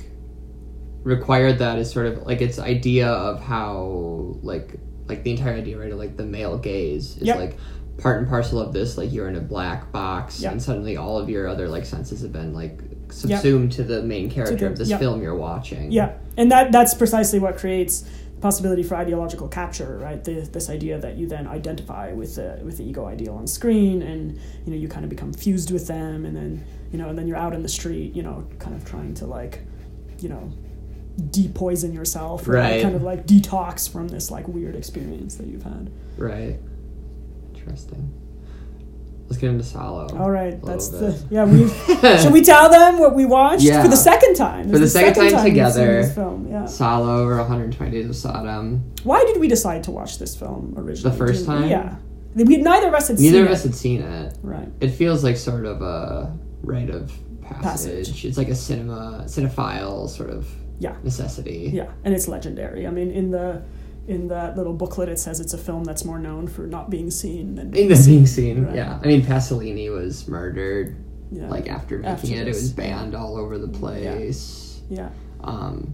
required that as sort of like its idea of how like like the entire idea right of like the male gaze is Yep. like part and parcel of this like you're in a black box Yep. and suddenly all of your other like senses have been like subsumed to the main character the- of this yep. film you're watching Yeah, and that that's precisely what creates the possibility for ideological capture, right? The, this idea that you then identify with the with the ego ideal on screen, and you know you kind of become fused with them, and then you know, and then you're out in the street, you know, kind of trying to like, you know, depoison yourself, or like Right. kind of like detox from this like weird experience that you've had. right interesting let's get into Salo All right, that's bit. the yeah. We should we tell them what we watched Yeah. for the second time? For This the is second time we've together. This film, yeah. Salo or 120 Days of Sodom Why did we decide to watch this film originally? The first time? Yeah. We, neither of us had neither seen of us it. had seen it Right. it feels like sort of a rite of passage. Passage. It's like a cinema cinephile sort of Yeah. necessity. Yeah, and it's legendary. I mean, in the in that little booklet, it says it's a film that's more known for not being seen than In being the seen. being scene, Right. yeah. I mean, Pasolini was murdered Yeah. Like after making After it, it was banned all over the place. Yeah. Um,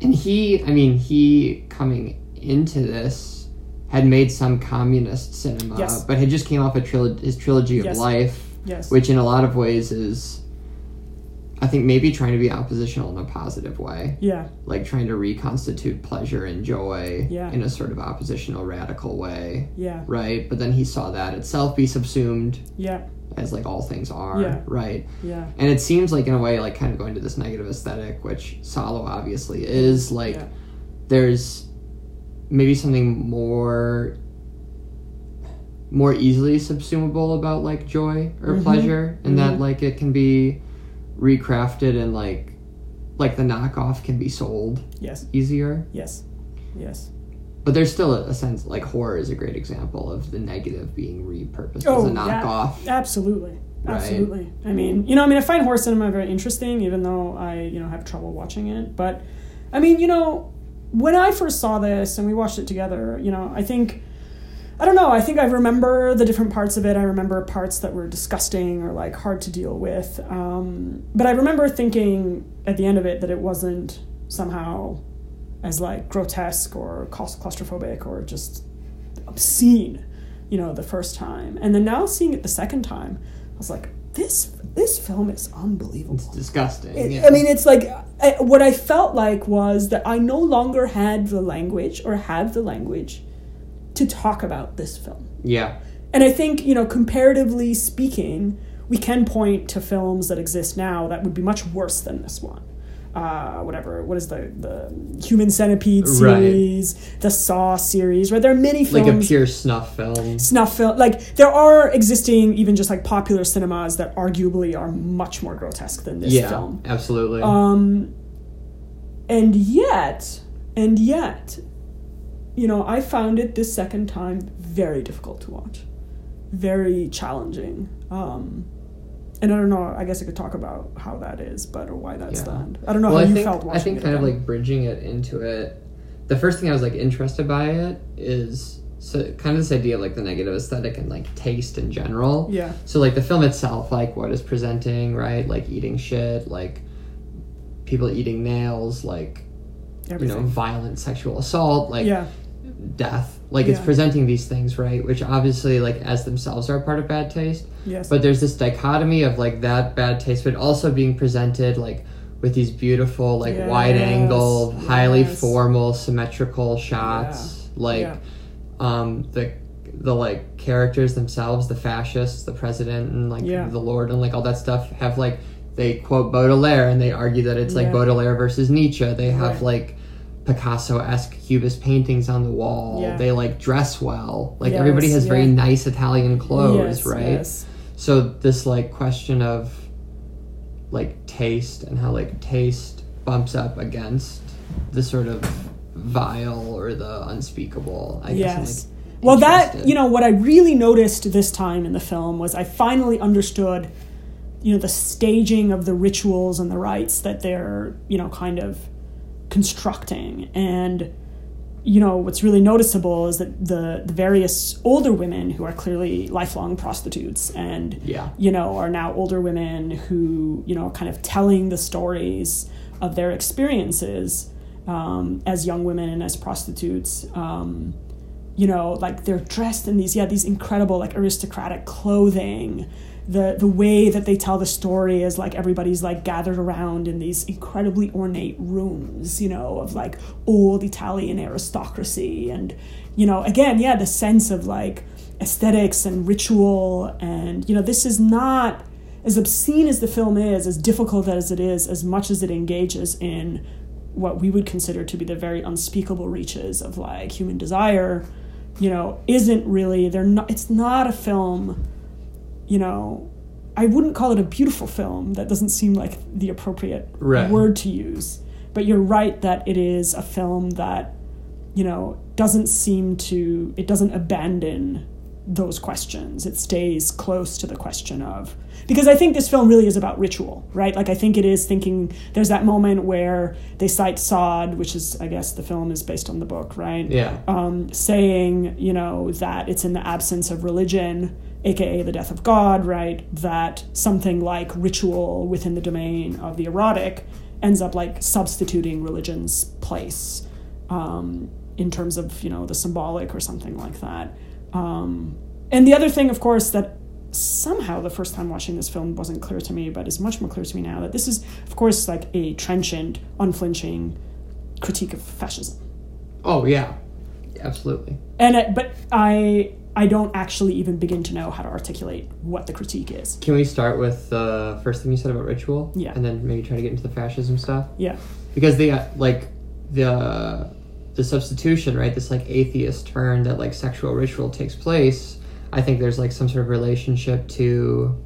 and he, I mean, he coming into this had made some communist cinema, Yes. but had just came off a trilo- his trilogy of Yes. life, Yes. which in a lot of ways is, I think, maybe trying to be oppositional in a positive way, Yeah. like trying to reconstitute pleasure and joy Yeah. in a sort of oppositional, radical way, Yeah. right? But then he saw that itself be subsumed Yeah. as like all things are, Yeah. right? Yeah. And it seems like in a way, like kind of going to this negative aesthetic, which Salo obviously is, like Yeah. there's maybe something more more easily subsumable about like joy or Mm-hmm. pleasure and that like it can be recrafted and like like the knockoff can be sold Yes. easier Yes. Yes. but there's still a, a sense like horror is a great example of the negative being repurposed Oh, as a knockoff Absolutely. Right. Absolutely. I mean, you know, I mean, I find horror cinema very interesting, even though I, you know, have trouble watching it. But, I mean, you know, when I first saw this and we watched it together, you know, I think, I don't know, I think I remember the different parts of it. I remember parts that were disgusting or like hard to deal with. Um, but I remember thinking at the end of it that it wasn't somehow as like grotesque or claus- claustrophobic or just obscene, you know, the first time. And then now seeing it the second time, I was like, this this film is unbelievable. it's disgusting It- yeah. I mean, it's like I, what I felt like was that I no longer had the language or had the language to talk about this film. yeah And I think, you know, comparatively speaking, we can point to films that exist now that would be much worse than this one. Uh, whatever, what is the the Human Centipede Right. series, the Saw series, right? There are many films. like a pure snuff film snuff film like there are existing even just like popular cinemas that arguably are much more grotesque than this yeah film absolutely um and yet and yet you know i found it this second time very difficult to watch very challenging um and I don't know. I guess I could talk about how that is, but or why that's Yeah. that. I don't know well, how I you think, felt watching I think it kind of like bridging it into it. The first thing I was like interested by it is so kind of this idea of like the negative aesthetic and like taste in general. Yeah. So like the film itself, like what is presenting, right? Like eating shit, like people eating nails, like you know, violent sexual assault, like yeah, death. Like it's presenting these things, right? Which obviously like as themselves are part of bad taste. yes, But there's this dichotomy of like that bad taste, but also being presented like with these beautiful, like wide Yes, angle, highly formal, symmetrical shots. Yeah. Like Yeah. um the the like characters themselves, the fascists, the president and like Yeah. the Lord and like all that stuff have like they quote Baudelaire and they argue that it's like Baudelaire versus Nietzsche. They have Right. like Picasso esque cubist paintings on the wall. Yeah. They like dress well. Like Yes, everybody has very nice Italian clothes, Yes, right? yes. So this like question of like taste and how like taste bumps up against the sort of vile or the unspeakable. I guess. Yes. like, well, that you know what I really noticed this time in the film was I finally understood, you know, the staging of the rituals and the rites that they're you know kind of constructing and you know what's really noticeable is that the the various older women who are clearly lifelong prostitutes and Yeah. you know are now older women who you know are kind of telling the stories of their experiences um, as young women and as prostitutes um, you know like they're dressed in these yeah these incredible like aristocratic clothing the the way that they tell the story is like everybody's like gathered around in these incredibly ornate rooms you know of like old italian aristocracy. And you know again yeah the sense of like aesthetics and ritual and you know this is not as obscene as the film is as difficult as it is as much as it engages in what we would consider to be the very unspeakable reaches of like human desire you know isn't really they're not it's not a film you know i wouldn't call it a beautiful film. That doesn't seem like the appropriate Right. word to use. But you're right that it is a film that you know doesn't seem to it doesn't abandon those questions. It stays close to the question of because i think this film really is about ritual right? Like i think it is thinking there's that moment where they cite Sade which is i guess the film is based on the book right? Yeah. um, saying you know that it's in the absence of religion aka the death of God, right? That something like ritual within the domain of the erotic ends up like substituting religion's place um, in terms of you know the symbolic or something like that. Um, and the other thing, of course, that somehow the first time watching this film wasn't clear to me, but is much more clear to me now that this is, of course, like a trenchant, unflinching critique of fascism. Oh yeah, absolutely. And it, but I I don't actually even begin to know how to articulate what the critique is. Can we start with the first thing you said about ritual? Yeah. And then maybe try to get into the fascism stuff? Yeah. Because they uh, like the the substitution, right? This like atheist turn that like sexual ritual takes place. I think there's like some sort of relationship to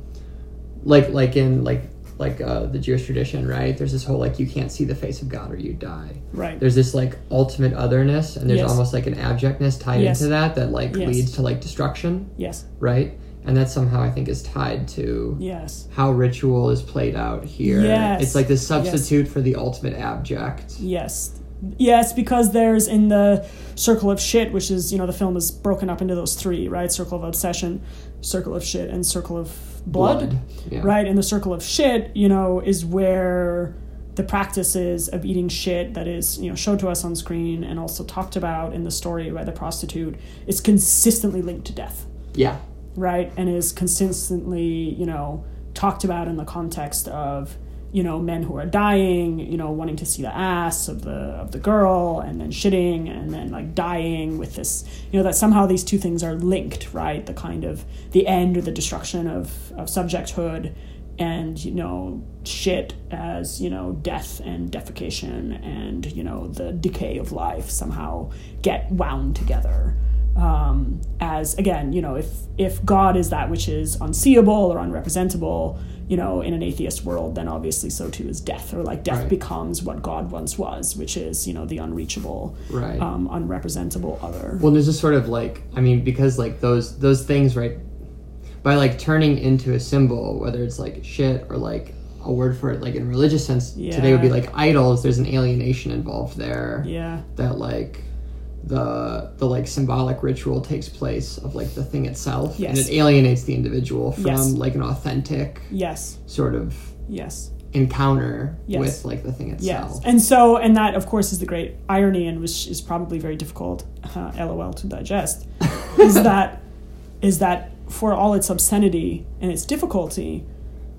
like like in like like uh, the Jewish tradition, right? There's this whole like you can't see the face of God or you die. Right. There's this like ultimate otherness, and there's Yes. almost like an abjectness tied Yes. into that that like Yes. leads to like destruction, Yes. right? And that somehow I think is tied to Yes. how ritual is played out here. Yes. It's like the substitute for the ultimate abject. Yes. Yes, because there's in the circle of shit, which is, you know, the film is broken up into those three, right? Circle of obsession, circle of shit, and circle of blood. Blood, yeah. Right? And the circle of shit, you know, is where the practices of eating shit that is, you know, showed to us on screen and also talked about in the story by the prostitute is consistently linked to death Yeah. right and is consistently you know talked about in the context of you know men who are dying you know wanting to see the ass of the of the girl and then shitting and then like dying with this you know that somehow these two things are linked right? The kind of the end or the destruction of of subjecthood and you know shit as you know death and defecation and you know the decay of life somehow get wound together. Um, as again, you know, if if God is that which is unseeable or unrepresentable, you know, in an atheist world, then obviously so too is death, or like death Right. becomes what God once was, which is you know the unreachable, Right. um, unrepresentable other. Well, there's just sort of like I mean, because like those those things, right? By like turning into a symbol, whether it's like shit or like a word for it, like in religious sense, today would be like idols. There's an alienation involved there. yeah, That like the the like symbolic ritual takes place of like the thing itself, and it alienates the individual from Yes. like an authentic yes, sort of yes. encounter Yes. with like the thing itself. Yes, and so and that of course is the great irony, and which is probably very difficult, uh, lol, to digest, is that is that for all its obscenity and its difficulty,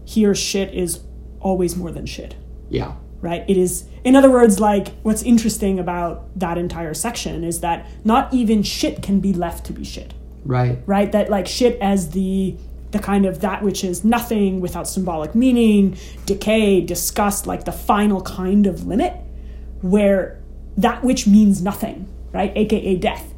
here shit is always more than shit, yeah. Right? It is, in other words, like what's interesting about that entire section is that not even shit can be left to be shit Right. right that like shit as the the kind of that which is nothing without symbolic meaning decay disgust like the final kind of limit where that which means nothing right aka death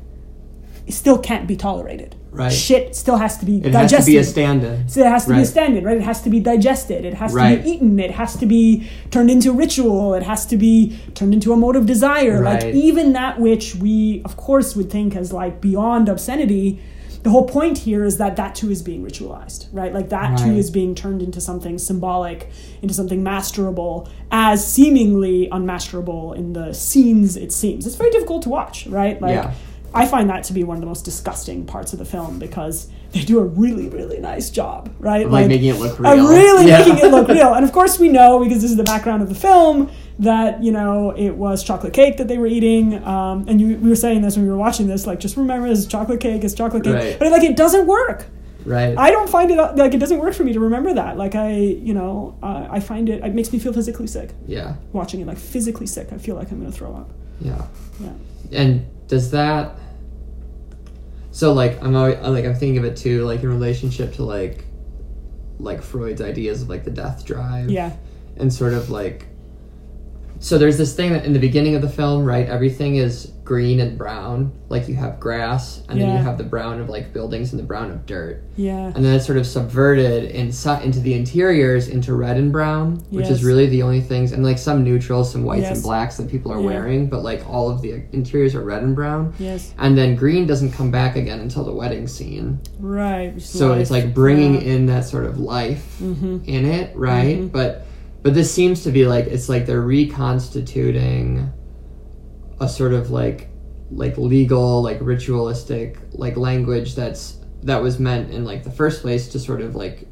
still can't be tolerated Right. shit still has to be digested. It digested has to be a stand-in. so it has to be a Right. stand-in, right? It has to be digested. It has to be eaten. It has to be turned into ritual. It has to be turned into a mode of desire. Right. Like even that which we, of course, would think as like beyond obscenity. The whole point here is that that too is being ritualized, right? Like that too is being turned into something symbolic, into something masterable, as seemingly unmasterable in the scenes it seems. It's very difficult to watch, right? Like Yeah. I find that to be one of the most disgusting parts of the film because they do a really, really nice job, right? Like, making it look real. really Yeah. making it look real. And of course, we know because this is the background of the film that you know it was chocolate cake that they were eating. Um, and you, we were saying this when we were watching this, like just remember this is chocolate cake, it's chocolate cake. Right. But like it doesn't work. Right. I don't find it like it doesn't work for me to remember that. Like I, you know, uh, I find it. It makes me feel physically sick yeah. watching it. Like physically sick. I feel like I'm gonna throw up. Yeah. Yeah. And does that? So like I'm always, like I'm thinking of it too, like in relationship to like, like Freud's ideas of like the death drive. Yeah. And sort of like. So there's this thing that in the beginning of the film, right? Everything is green and brown. Like you have grass, and then you have the brown of like buildings and the brown of dirt. Yeah. and then it's sort of subverted inside into the interiors into red and brown, which Yes. is really the only things, and like some neutrals, some whites Yes. and blacks that people are Yeah. wearing, but like all of the interiors are red and brown. Yes. And then green doesn't come back again until the wedding scene. Right. So it's like bringing Yeah. in that sort of life Mm-hmm. in it, right? But but this seems to be like it's like they're reconstituting a sort of like like legal, like ritualistic, like language that's that was meant in like the first place to sort of like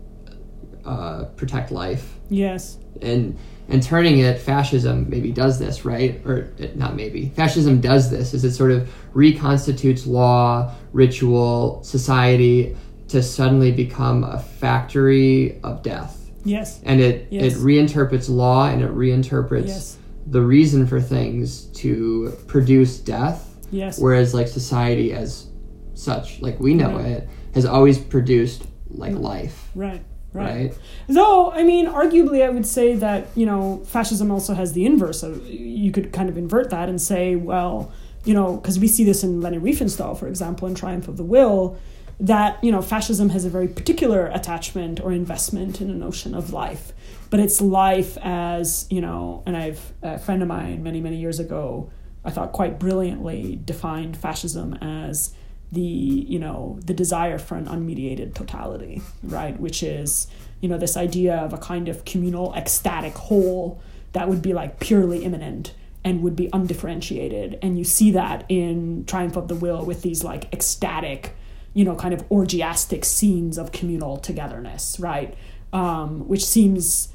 uh, protect life Yes. and and turning it fascism maybe does this right or not maybe fascism does this is it sort of reconstitutes law ritual society to suddenly become a factory of death Yes. and it Yes. it reinterprets law and it reinterprets Yes. The reason for things to produce death Yes. whereas like society as such like we know Right. it has always produced like mm-hmm. life Right. Right. right Though, I mean, arguably, I would say that, you know, fascism also has the inverse. Of, you could kind of invert that and say, well, you know, because we see this in Leni Riefenstahl, for example, in Triumph of the Will, that, you know, fascism has a very particular attachment or investment in a notion of life. But it's life as, you know, and I've, a friend of mine many, many years ago, I thought quite brilliantly defined fascism as the you know the desire for an unmediated totality right? Which is you know this idea of a kind of communal ecstatic whole that would be like purely immanent and would be undifferentiated. And you see that in triumph of the will with these like ecstatic you know kind of orgiastic scenes of communal togetherness right? Um, which seems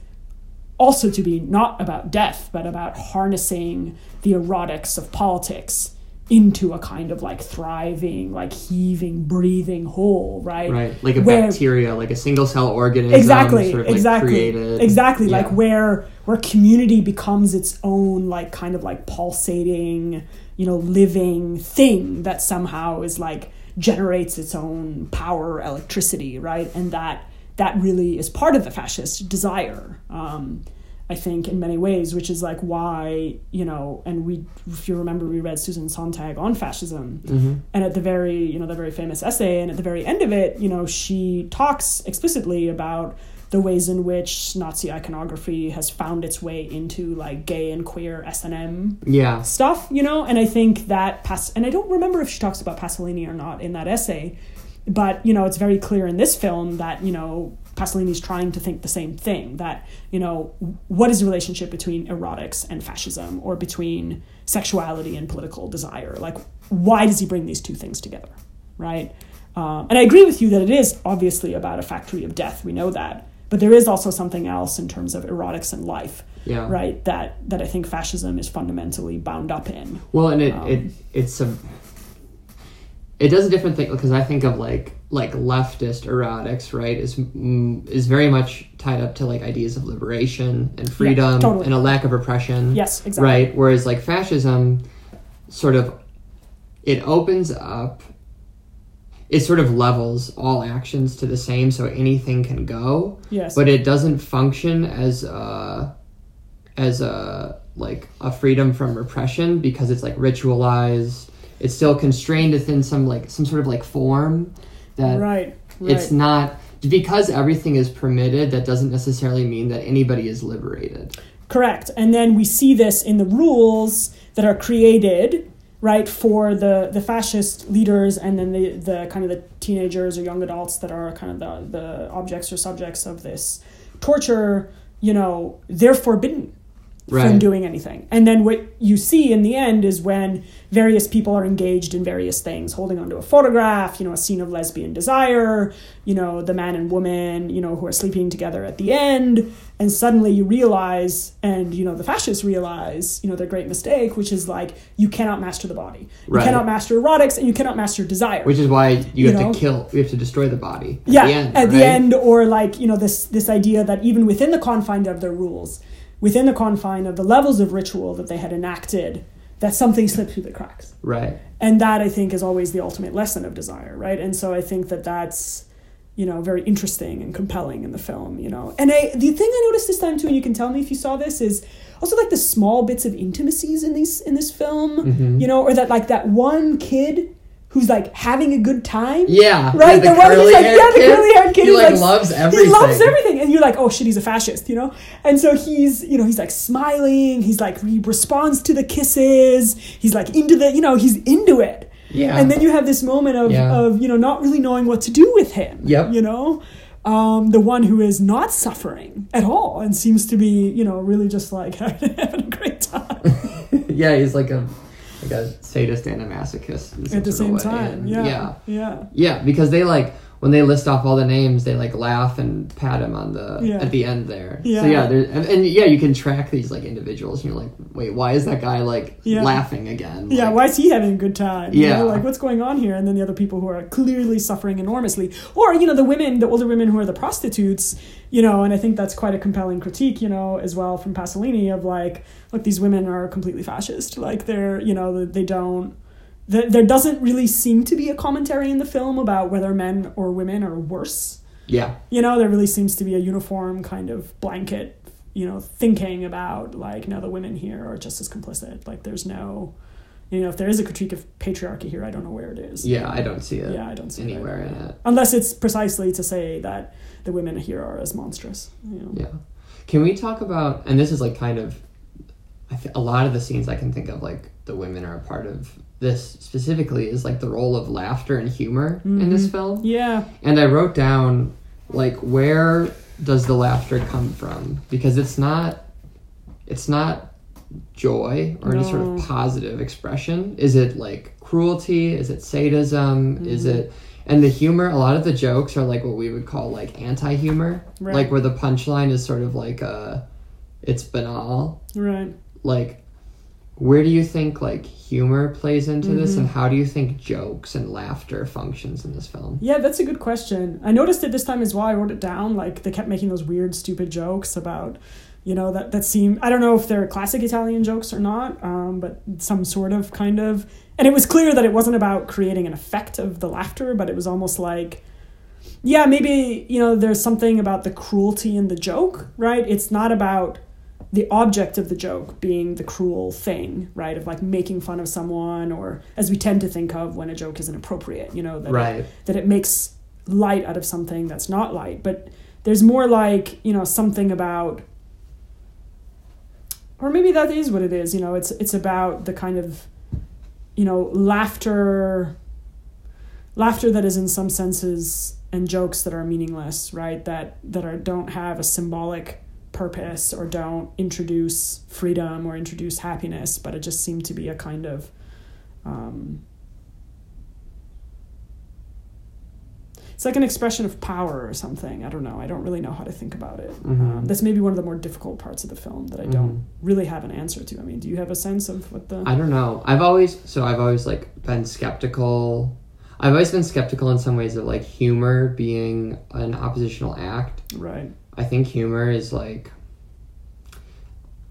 also to be not about death, but about harnessing the erotics of politics into a kind of like thriving, like heaving, breathing whole, right? right like a Where- bacteria like a single cell organism exactly sort of like exactly created exactly Yeah. like where where community becomes its own like kind of like pulsating you know living thing that somehow is like generates its own power electricity right and that that really is part of the fascist desire um I think in many ways, which is like why you know, and we, if you remember, we read Susan Sontag on fascism, and at the very you know the very famous essay, and at the very end of it, you know, she talks explicitly about the ways in which Nazi iconography has found its way into like gay and queer S and M yeah. stuff, you know, and I think that Pas and I don't remember if she talks about Pasolini or not in that essay, but you know, it's very clear in this film that you know Pasolini's trying to think the same thing that you know what is the relationship between erotics and fascism or between sexuality and political desire? Like why does he bring these two things together right? Um, and i agree with you that it is obviously about a factory of death we know that but there is also something else in terms of erotics and life Yeah. right that that i think fascism is fundamentally bound up in. Well and it, Um, it it's a it does a different thing because i think of like like leftist erotics right is mm, is very much tied up to like ideas of liberation and freedom totally. and a lack of repression Yes, exactly. right whereas like fascism sort of it opens up it sort of levels all actions to the same so anything can go Yes. but it doesn't function as a as a like a freedom from repression because it's like ritualized it's still constrained within some like some sort of like form that right it's not because everything is permitted that doesn't necessarily mean that anybody is liberated Correct. And then we see this in the rules that are created, right, for the, the fascist leaders and then the, the kind of the teenagers or young adults that are kind of the, the objects or subjects of this torture, you know, they're forbidden from doing anything. And then what you see in the end is when various people are engaged in various things, holding onto a photograph, you know, a scene of lesbian desire, you know, the man and woman, you know, who are sleeping together at the end, and suddenly you realize and you know the fascists realize, you know, their great mistake, which is like you cannot master the body. You cannot master erotics and you cannot master desire. which is why you, You have know? to kill you have to destroy the body at yeah the end, at the end or like you know this this idea that even within the confine of their rules within the confine of the levels of ritual that they had enacted that something slipped through the cracks. Right. And that i think is always the ultimate lesson of desire right? And so i think that that's you know very interesting and compelling in the film you know? And I, the thing i noticed this time too and you can tell me if you saw this is also like the small bits of intimacies in these in this film Mm-hmm. you know or that like that one kid who's like having a good time yeah right? the, The, one who's like, yeah, the curly haired kid. he who, like loves everything He loves everything, and you're like, oh shit, he's a fascist, you know. And so he's, you know, he's like smiling. He's like he responds to the kisses. He's like into the, you know, he's into it. Yeah. And then you have this moment of, Yeah. of you know not really knowing what to do with him. Yep. You know. Um, the one who is not suffering at all and seems to be, you know, really just like having a great time yeah he's like a like a sadist and a masochist at the same way. time. And Yeah. yeah Yeah. Yeah, because they like when they list off all the names, they like laugh and pat him on the Yeah. at the end there. Yeah. So yeah, there, and, and yeah, you can track these like individuals, and you're like, wait, why is that guy like Yeah. laughing again? Yeah, why is he having a good time? You Yeah. know, like what's going on here? And then the other people who are clearly suffering enormously. Or, you know, the women, the older women who are the prostitutes, you know, and I think that's quite a compelling critique, you know, as well from Pasolini of like, look, these women are completely fascist. Like they're, you know, they don't th- there doesn't really seem to be a commentary in the film about whether men or women are worse. Yeah, You know, there really seems to be a uniform kind of blanket, you know, thinking about like, no, the women here are just as complicit. Like, there's no, you know, if there is a critique of patriarchy here, I don't know where it is. yeah, I don't see it. Yeah, I don't see it anywhere either, in it. Unless it's precisely to say that the women here are as monstrous. You know? Yeah. Can we talk about? And this is like kind of, I th- a lot of the scenes I can think of, like the women are a part of this specifically is like the role of laughter and humor in Mm-hmm. this film. Yeah. And I wrote down like where does the laughter come from? Because it's not it's not joy or any sort of positive expression. Is it like cruelty? Is it sadism? Is Mm-hmm. it and the humor, a lot of the jokes are like what we would call like anti-humor. Right. Like where the punchline is sort of like uh it's banal. Right. Like where do you think like humor plays into this Mm-hmm. and how do you think jokes and laughter functions in this film? Yeah, that's a good question. I noticed it this time as well. I wrote it down. Like they kept making those weird, stupid jokes about, you know, that that seem. I don't know if they're classic Italian jokes or not, um, but some sort of kind of. And it was clear that it wasn't about creating an effect of the laughter, but it was almost like, yeah, maybe you know, there's something about the cruelty in the joke, right? It's not about the object of the joke being the cruel thing, right? Of like making fun of someone, or as we tend to think of when a joke is inappropriate, you know, that it- that it makes light out of something that's not light. But there's more like you know something about, or maybe that is what it is. You know, it's it's about the kind of, you know, laughter. Laughter that is in some senses and jokes that are meaningless, right? That that are don't have a symbolic purpose or don't introduce freedom or introduce happiness, but it just seemed to be a kind of um, it's like an expression of power or something. I don't know. I don't really know how to think about it. Um, that's maybe one of the more difficult parts of the film that I don't really have an answer to. I mean, do you have a sense of what the? I don't know. I've always so I've always like been skeptical. I've always been skeptical in some ways of like humor being an oppositional act. right. I think humor is like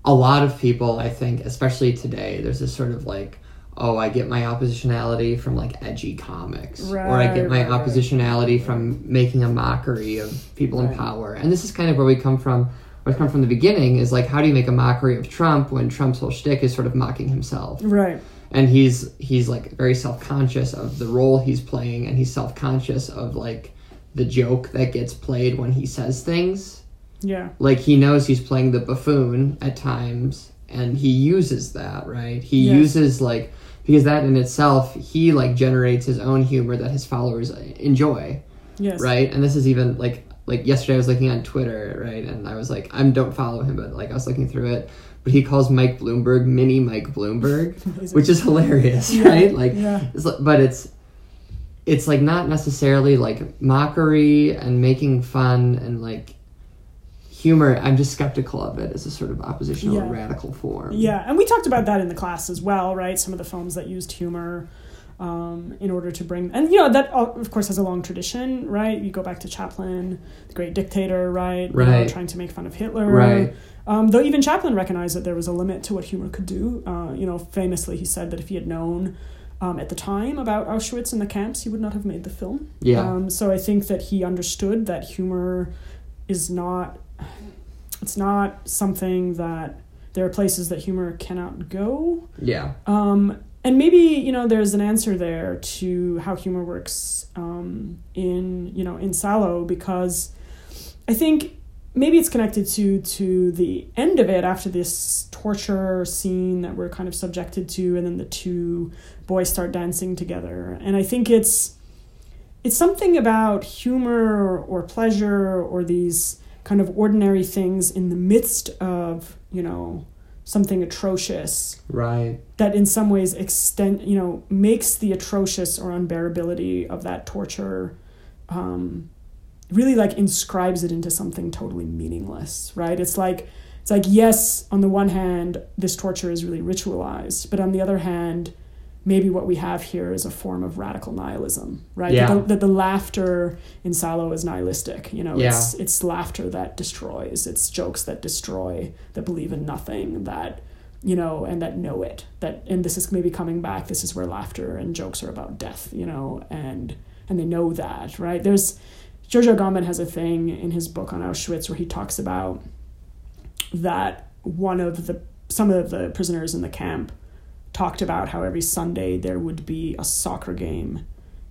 a lot of people, I think, especially today, there's this sort of like, oh, I get my oppositionality from like edgy comics. or I get my right, right. oppositionality from making a mockery of people in power. And this is kind of where we come from where we come from the beginning is like how do you make a mockery of Trump when Trump's whole shtick is sort of mocking himself? Right. and he's he's like very self-conscious of the role he's playing and he's self-conscious of like the joke that gets played when he says things Yeah. like he knows he's playing the buffoon at times and he uses that right he Yes. uses like because that in itself he like generates his own humor that his followers enjoy Yes. right and this is even like like yesterday i was looking on twitter right and i was like i don't follow him but like i was looking through it but he calls mike bloomberg mini mike bloomberg which is hilarious right like yeah. it's but it's it's like not necessarily like mockery and making fun and like humor i'm just skeptical of it as a sort of oppositional Yeah. radical form Yeah, and we talked about that in the class as well, right? Some of the films that used humor um, in order to bring, and you know that uh, of course has a long tradition, right? You go back to Chaplin, the Great Dictator, right? You know, Right. trying to make fun of Hitler, Right. Um, though even Chaplin recognized that there was a limit to what humor could do. Uh, you know, famously he said that if he had known um, at the time about Auschwitz and the camps, he would not have made the film. Yeah. Um, so I think that he understood that humor is not it's not something that there are places that humor cannot go. Yeah. Um, and maybe you know there's an answer there to how humor works um, in you know in Salo because I think maybe it's connected to to the end of it after this torture scene that we're kind of subjected to and then the two boys start dancing together. And I think it's it's something about humor or pleasure or these kind of ordinary things in the midst of you know something atrocious right that in some ways extend you know makes the atrocious or unbearability of that torture um, really like inscribes it into something totally meaningless, right? It's like it's like yes, on the one hand, this torture is really ritualized, but on the other hand, maybe what we have here is a form of radical nihilism, right? Yeah. That, the, that the laughter in Salo is nihilistic. You know, Yeah. it's it's laughter that destroys. It's jokes that destroy, that believe in nothing, that you know, and that know it. That and this is maybe coming back. This is where laughter and jokes are about death. You know, and and they know that, right? There's Giorgio Agamben has a thing in his book on Auschwitz where he talks about that one of the some of the prisoners in the camp talked about how every Sunday there would be a soccer game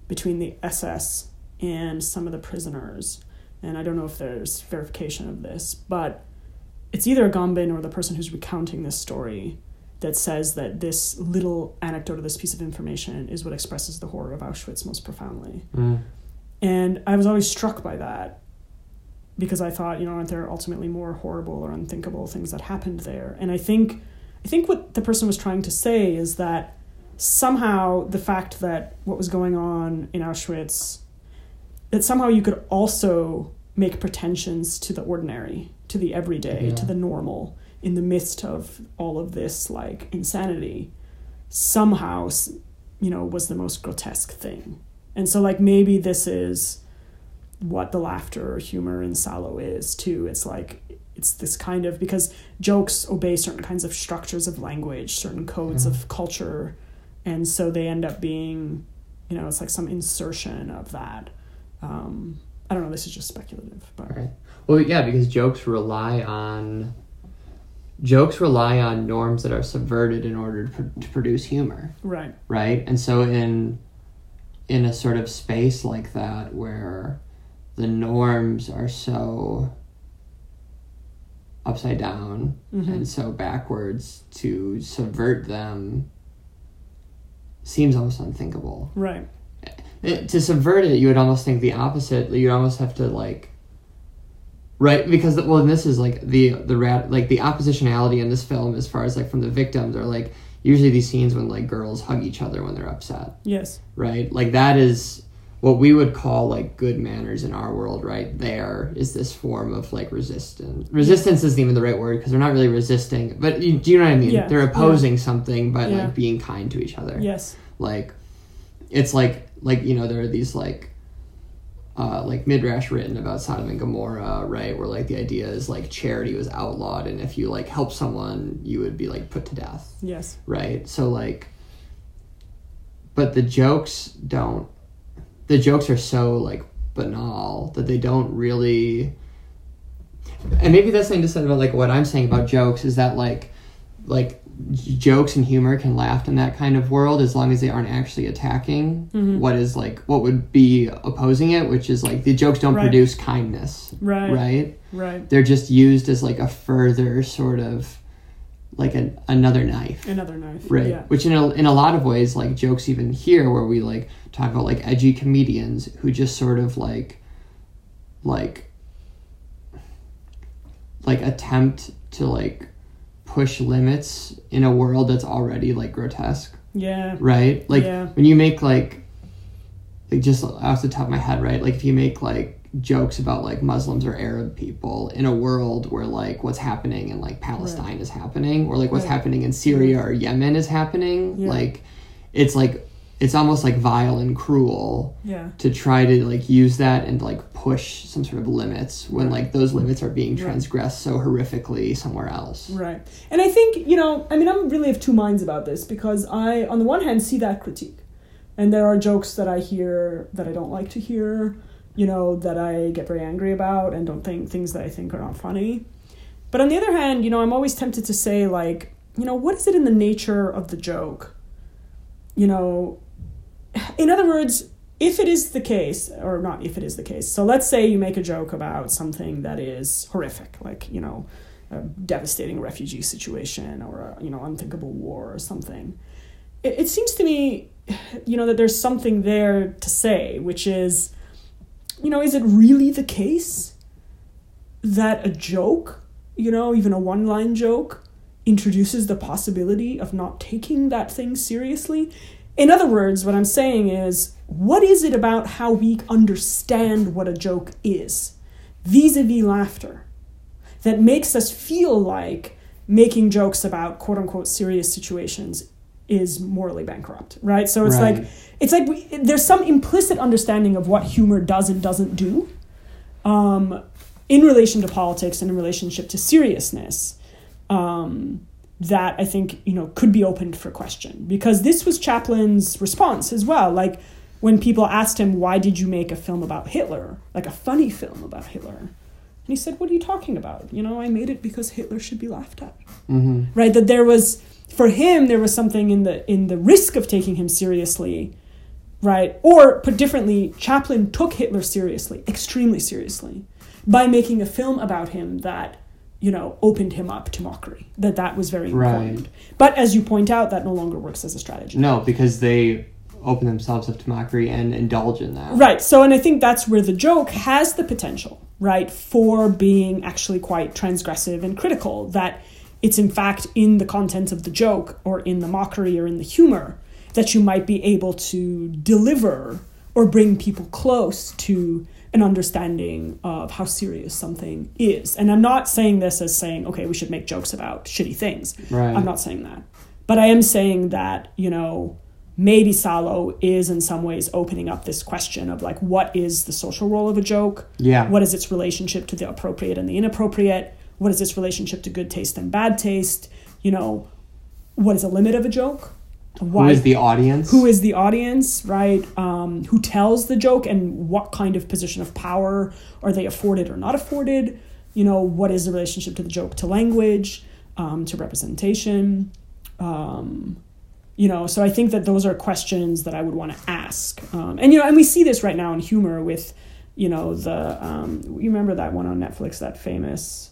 between the SS and some of the prisoners. And I don't know if there's verification of this, but it's either Agamben or the person who's recounting this story that says that this little anecdote or this piece of information is what expresses the horror of Auschwitz most profoundly. Mm. And I was always struck by that because I thought, you know, aren't there ultimately more horrible or unthinkable things that happened there? And I think I think what the person was trying to say is that somehow the fact that what was going on in Auschwitz that somehow you could also make pretensions to the ordinary, to the everyday, to the normal in the midst of all of this like insanity somehow you know was the most grotesque thing. And so like maybe this is what the laughter or humor in Salo is too. It's like it's this kind of because jokes obey certain kinds of structures of language, certain codes of culture, and so they end up being, you know, it's like some insertion of that. Um, I don't know. This is just speculative, but Right. Well, yeah, because jokes rely on jokes rely on norms that are subverted in order to, pr- to produce humor, right, right? And so in in a sort of space like that where the norms are so upside down mm-hmm. and so backwards to subvert them seems almost unthinkable right, it, to subvert it, you would almost think the opposite. You'd almost have to like, right? Because well, and this is like the the rat like the oppositionality in this film, as far as like from the victims, are like usually these scenes when like girls hug each other when they're upset, yes, right? Like that is what we would call like good manners in our world, right? There is this form of like resistance. Resistance isn't even the right word because they're not really resisting, but you, do you know what I mean? Yeah, They're yeah. opposing something by Yeah. like being kind to each other yes, like it's like like you know there are these like uh, like midrash written about Sodom and Gomorrah, right? Where like the idea is like charity was outlawed, and if you like help someone, you would be like put to death, yes, right? So like, but the jokes don't. The jokes are so like banal that they don't really. And maybe that's something to say about like what I'm saying about jokes is that like, like j- jokes and humor can laugh in that kind of world as long as they aren't actually attacking mm-hmm. what is like what would be opposing it, which is like the jokes don't Right. produce kindness, Right. Right. right. They're just used as like a further sort of like an, another knife. Another knife, right. Yeah, which in a, in a lot of ways like jokes even here where we like talk about like edgy comedians who just sort of like like like attempt to like push limits in a world that's already like grotesque. Yeah, right? Like Yeah. when you make like like just off the top of my head right? Like if you make like jokes about like muslims or arab people in a world where like what's happening in like palestine is happening or like what's Right. happening in syria or yemen is happening Yeah. like it's like it's almost like vile and cruel yeah. to try to like use that and like push some sort of limits when like those limits are being transgressed so horrifically somewhere else Right. And I think, you know, I mean, I'm really of two minds about this because I, on the one hand, see that critique. And there are jokes that I hear that I don't like to hear, you know, that I get very angry about and don't think things that I think are not funny. But on the other hand, you know, I'm always tempted to say, like, you know, what is it in the nature of the joke? You know, in other words, if it is the case, or not if it is the case, so let's say you make a joke about something that is horrific, like, you know, a devastating refugee situation or a, you know, unthinkable war or something. It, it seems to me, you know, that there's something there to say, which is, you know, is it really the case that a joke, you know, even a one line joke, introduces the possibility of not taking that thing seriously? in other words, what I'm saying is, what is it about how we understand what a joke is, vis a vis laughter, that makes us feel like making jokes about quote unquote serious situations is morally bankrupt, right? So it's Right. like it's like we, there's some implicit understanding of what humor does and doesn't do, um, in relation to politics and in relationship to seriousness, um, that I think you know could be opened for question because this was Chaplin's response as well. Like when people asked him, "Why did you make a film about Hitler? Like a funny film about Hitler?" And he said, "What are you talking about? You know, I made it because Hitler should be laughed at." Mm-hmm. Right? That there was for him there was something in the in the risk of taking him seriously, right? Or put differently, Chaplin took Hitler seriously, extremely seriously, by making a film about him that you know opened him up to mockery. That that was very Right. important. But as you point out, that no longer works as a strategy. No, because they open themselves up to mockery and indulge in that. Right. So, and I think that's where the joke has the potential, right, for being actually quite transgressive and critical. That it's in fact in the content of the joke or in the mockery or in the humor that you might be able to deliver or bring people close to an understanding of how serious something is. And I'm not saying this as saying, okay, we should make jokes about shitty things. Right. I'm not saying that. But I am saying that, you know, maybe Salo is in some ways opening up this question of like, what is the social role of a joke? Yeah. What is its relationship to the appropriate and the inappropriate? What is its relationship to good taste and bad taste? You know, what is the limit of a joke? Who is the audience? who is the audience, right? Um, who tells the joke and what kind of position of power are they afforded or not afforded? You know, what is the relationship to the joke to language, um, to representation? Um, you know, so I think that those are questions that I would want to ask. Um, and you know, and we see this right now in humor with, you know, the um, you remember that one on Netflix, that famous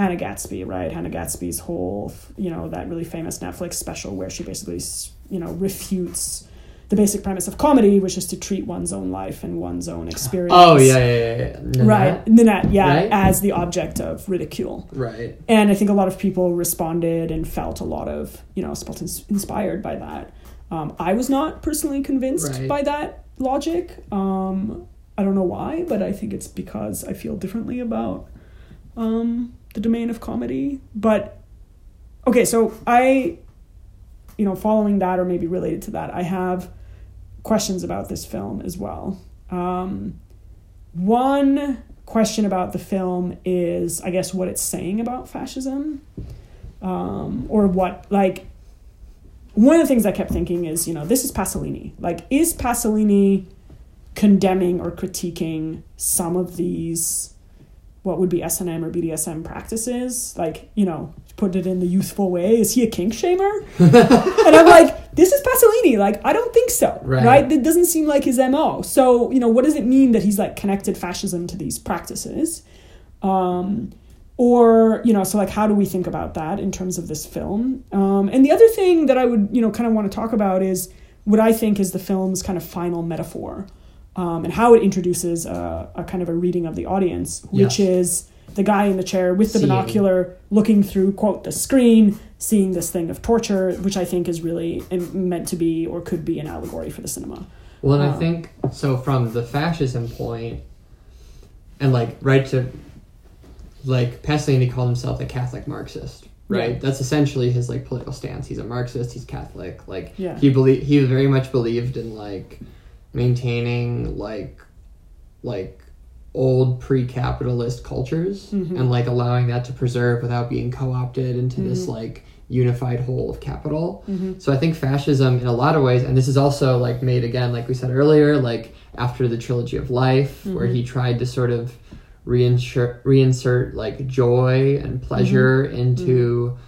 Hannah Gadsby, right? Hannah Gadsby's whole, you know, that really famous Netflix special where she basically, you know, refutes the basic premise of comedy, which is to treat one's own life and one's own experience. Oh yeah, yeah, yeah. Nanette? Right, Nanette, yeah, Right? as the object of ridicule. Right. And I think a lot of people responded and felt a lot of, you know, felt inspired by that. Um, I was not personally convinced Right. by that logic. Um, I don't know why, but I think it's because I feel differently about um, the domain of comedy. But okay, so I, you know, following that or maybe related to that, I have questions about this film as well. Um, one question about the film is, I guess, what it's saying about fascism, um, or what like. One of the things I kept thinking is, you know, this is Pasolini. Like, is Pasolini condemning or critiquing some of these what would be S&M or BDSM practices like you know put it in the youthful way is he a kink shamer? And I'm like this is Pasolini like I don't think so Right. right? It doesn't seem like his MO so you know what does it mean that he's like connected fascism to these practices? Um or you know so like how do we think about that in terms of this film? Um and the other thing that I would you know kind of want to talk about is what I think is the film's kind of final metaphor um, and how it introduces a, a kind of a reading of the audience, which Yes. is the guy in the chair with the Seeing. binocular looking through, quote, the screen, seeing this thing of torture, which I think is really meant to be or could be an allegory for the cinema. Well, and I Um, think so from the fascism point, and like right to, like Pasolini called himself a Catholic Marxist, right? Yeah. That's essentially his like political stance. He's a Marxist. He's Catholic. Like Yeah. he believe he very much believed in like maintaining like like old pre-capitalist cultures Mm-hmm. and like allowing that to preserve without being co-opted into this Mm-hmm. like unified whole of capital so i think fascism in a lot of ways and this is also like made again like we said earlier like after the trilogy of life where Mm-hmm. he tried to sort of reinsert reinsert like joy and pleasure Mm-hmm. into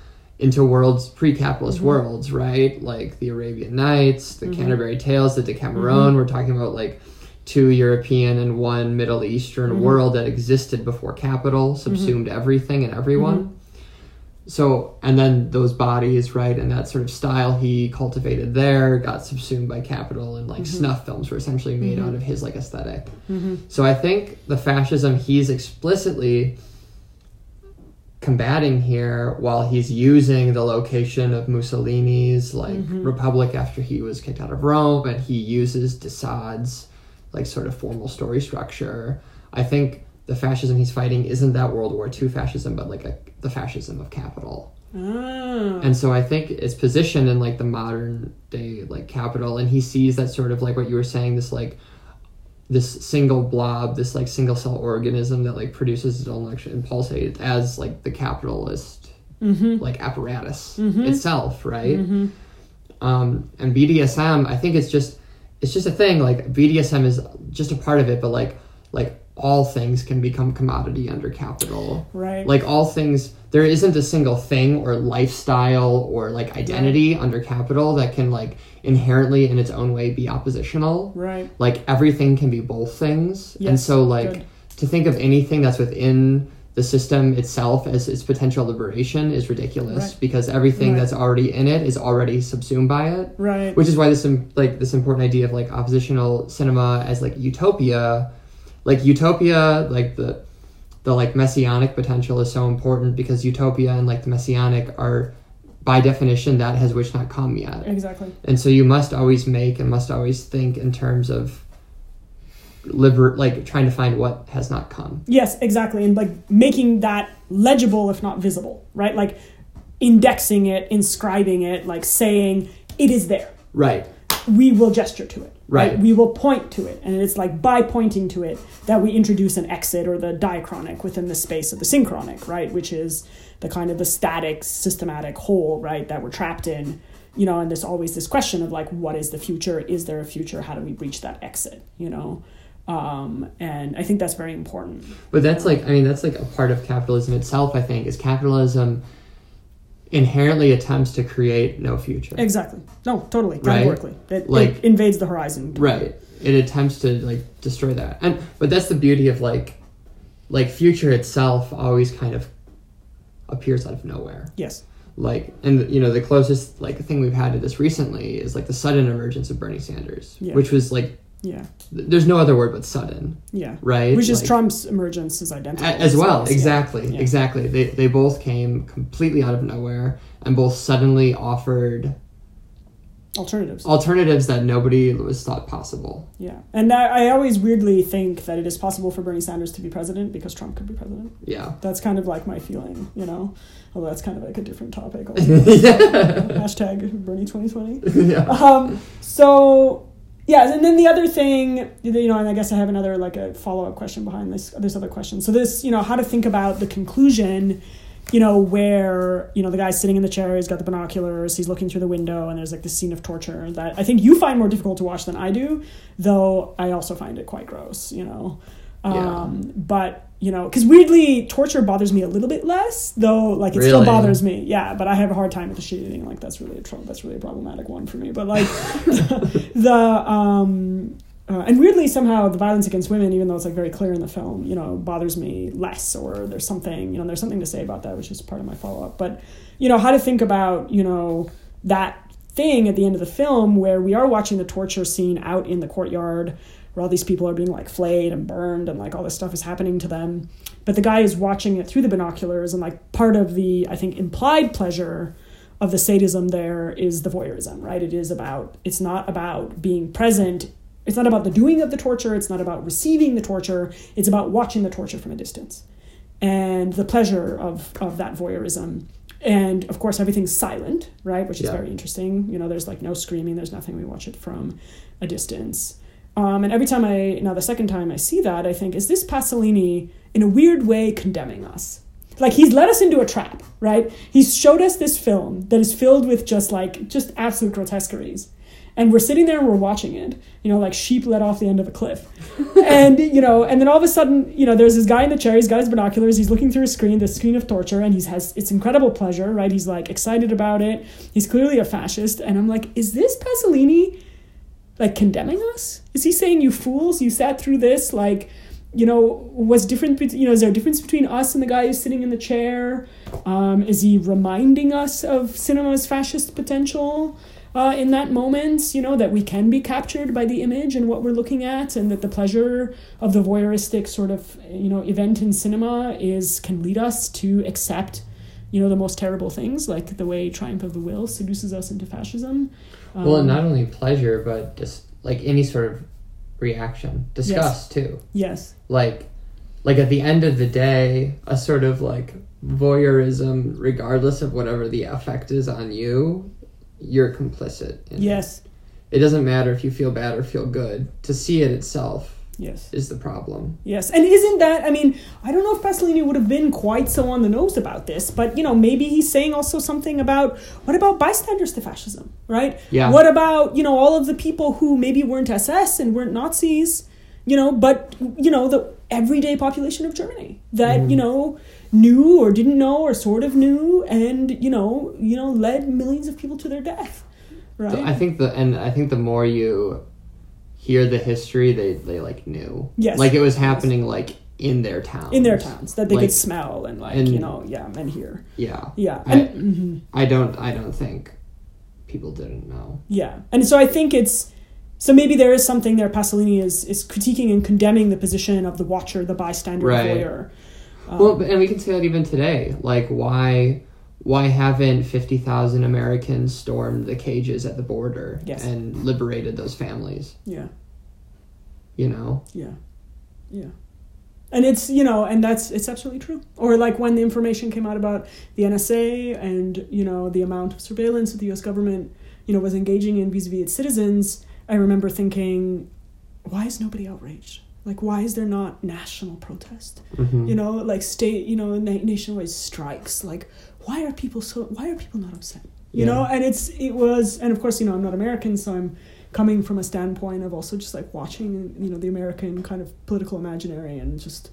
into worlds pre-capitalist worlds right? Like the arabian nights Mm-hmm. the canterbury tales the decameron. We're talking about like two european and one middle eastern Mm-hmm. world that existed before capital subsumed everything and everyone. Mm-hmm. so and then those bodies right and that sort of style he cultivated there got subsumed by capital and like snuff films were essentially made out of his like esthetic so i think the fascism he's explicitly combating here while he's using the location of Mussolini's like Mm-hmm. republic after he was kicked out of Rome and he uses de Sade's like sort of formal story structure. I think the fascism he's fighting isn't that World War II fascism, but like a, the fascism of capital. Ah. And so I think it's positioned in like the modern day like capital, and he sees that sort of like what you were saying, this like this single blob, this like single cell organism that like produces its own electric and pulsate as like the capitalist mm-hmm. like apparatus mm-hmm. itself, right? Mm-hmm. Um, and BDSM, I think it's just it's just a thing. Like BDSM is just a part of it, but like like all things can become commodity under capital Right. like all things there isn't a single thing or lifestyle or like identity under capital that can like inherently in its own way be oppositional Right. like everything can be both things and so like good. to think of anything that's within the system itself as its potential liberation is ridiculous Right. because everything Right. that's already in it is already subsumed by it Right. which is why this like this important idea of like oppositional cinema as like utopia like utopia like the the like messianic potential is so important because utopia and like the messianic are by definition that has which not come yet Exactly. and so you must always make and must always think in terms of liber like trying to find what has not come Yes, exactly. And like making that legible, if not visible, right? Like indexing it, inscribing it, like saying it is there. right We will gesture to it. Right. We will point to it. And it's like by pointing to it that we introduce an exit or the diachronic within the space of the synchronic, right? Which is the kind of the static, systematic whole, right, that we're trapped in. You know, and there's always this question of like, what is the future? Is there a future? How do we reach that exit? You know? Um, and I think that's very important. But that's like, I mean, that's like a part of capitalism itself, I think, is capitalism inherently attempts to create no future. Exactly. No, totally. Right? Categorically. It, Like- it invades the horizon. Right. It attempts to like destroy that. And but that's the beauty of like like future itself always kind of appears out of nowhere. Yes. Like and you know, the closest like thing we've had to this recently is like the sudden emergence of Bernie Sanders. Yeah. Which was like Yeah. there's no other word but sudden. Yeah. Right? Which is Like- Trump's emergence is identical. As well exactly Yeah. exactly they, they both came completely out of nowhere and both suddenly offered Alternatives. alternatives that nobody was thought possible yeah. And I, I always weirdly think that it is possible for Bernie Sanders to be president because Trump could be president. yeah That's kind of like my feeling, you know? Although that's kind of like a different topic. yeah. Hashtag Bernie 2020. yeah um, so yeah, and then the other thing, you know, and I guess I have another like a follow up question behind this this other question. So this, you know, how to think about the conclusion, you know, where you know the guy's sitting in the chair, he's got the binoculars, he's looking through the window, and there's like this scene of torture that I think you find more difficult to watch than I do, though I also find it quite gross, you know. Yeah. Um, but you know, because weirdly, torture bothers me a little bit less, though. Like it still bothers me. Yeah, but I have a hard time with the shit eating. Like that's really a. That's really a problematic one for me. But like the um, uh, and weirdly somehow the violence against women, even though it's like very clear in the film, you know, bothers me less. Or there's something, you know, there's something to say about that, which is part of my follow up. But you know, how to think about you know that thing at the end of the film where we are watching the torture scene out in the courtyard where all these people are being like flayed and burned and like all this stuff is happening to them. But the guy is watching it through the binoculars and like part of the i think implied pleasure of the sadism there is the voyeurism right? It is about it's not about being present. It's not about the doing of the torture. It's not about receiving the torture. It's about watching the torture from a distance and the pleasure of of that voyeurism. And of course everything's silent right? Which is Yeah. very interesting. You know there's like no screaming. There's nothing we watch it from a distance um, and every time i now the second time i see that i think is this pasolini in a weird way condemning us? Like he's led us into a trap right? He's showed us this film that is filled with just like just absolute grotesqueries. And we're sitting there and we're watching it you know like sheep let off the end of a cliff. And you know and then all of a sudden you know there's this guy in the chair he's got his binoculars he's looking through a screen the screen of torture and he has it's incredible pleasure right? He's like excited about it. He's clearly a fascist. And i'm like is this pasolini like condemning us is he saying you fools you sat through this like you know what's different you know is there a difference between us and the guy who's sitting in the chair um, is he reminding us of cinema's fascist potential uh, in that moment, you know, that we can be captured by the image and what we're looking at, and that the pleasure of the voyeuristic sort of, you know, event in cinema is can lead us to accept, you know, the most terrible things, like the way Triumph of the Will seduces us into fascism. Um, well, not only pleasure, but just like any sort of reaction, disgust too. Yes. Like, like at the end of the day, a sort of like voyeurism, regardless of whatever the effect is on you, you're complicit. In it. Yes. It doesn't matter if you feel bad or feel good. To see it itself Yes. is the problem. Yes, and isn't that? I mean, I don't know if Pasolini would have been quite so on the nose about this, but you know, maybe he's saying also something about what about bystanders to fascism, right? Yeah. What about you know all of the people who maybe weren't SS and weren't Nazis, you know, but you know the everyday population of Germany that mm-hmm. you know knew or didn't know or sort of knew, and you know, you know, led millions of people to their death, right? I think the and I think the more you hear the history, they they like knew. Yes. Like it was happening like in their town. in their towns that they Like, could smell and like and- you know yeah and hear Yeah. yeah I, and, mhm. I don't I don't think people didn't know. Yeah, and so I think it's so maybe there is something there. Pasolini is is critiquing and condemning the position of the watcher, the bystander, Right. the voyeur. Um, well, and we can say that even today. Like why why haven't 50,000 Americans stormed the cages at the border Yes. and liberated those families, Yeah, you know? yeah, yeah. And it's you know, and that's it's absolutely true. Or like when the information came out about the NSA and you know the amount of surveillance that the U.S. government you know was engaging in vis-a-vis its citizens. I remember thinking, why is nobody outraged? Like, why is there not national protest? Mhm. you know like state you know na- nationwide strikes like why are people so why are people not upset you Yeah. know and it's it was and of course you know i'm not american so i'm coming from a standpoint of also just like watching you know the american kind of political imaginary and just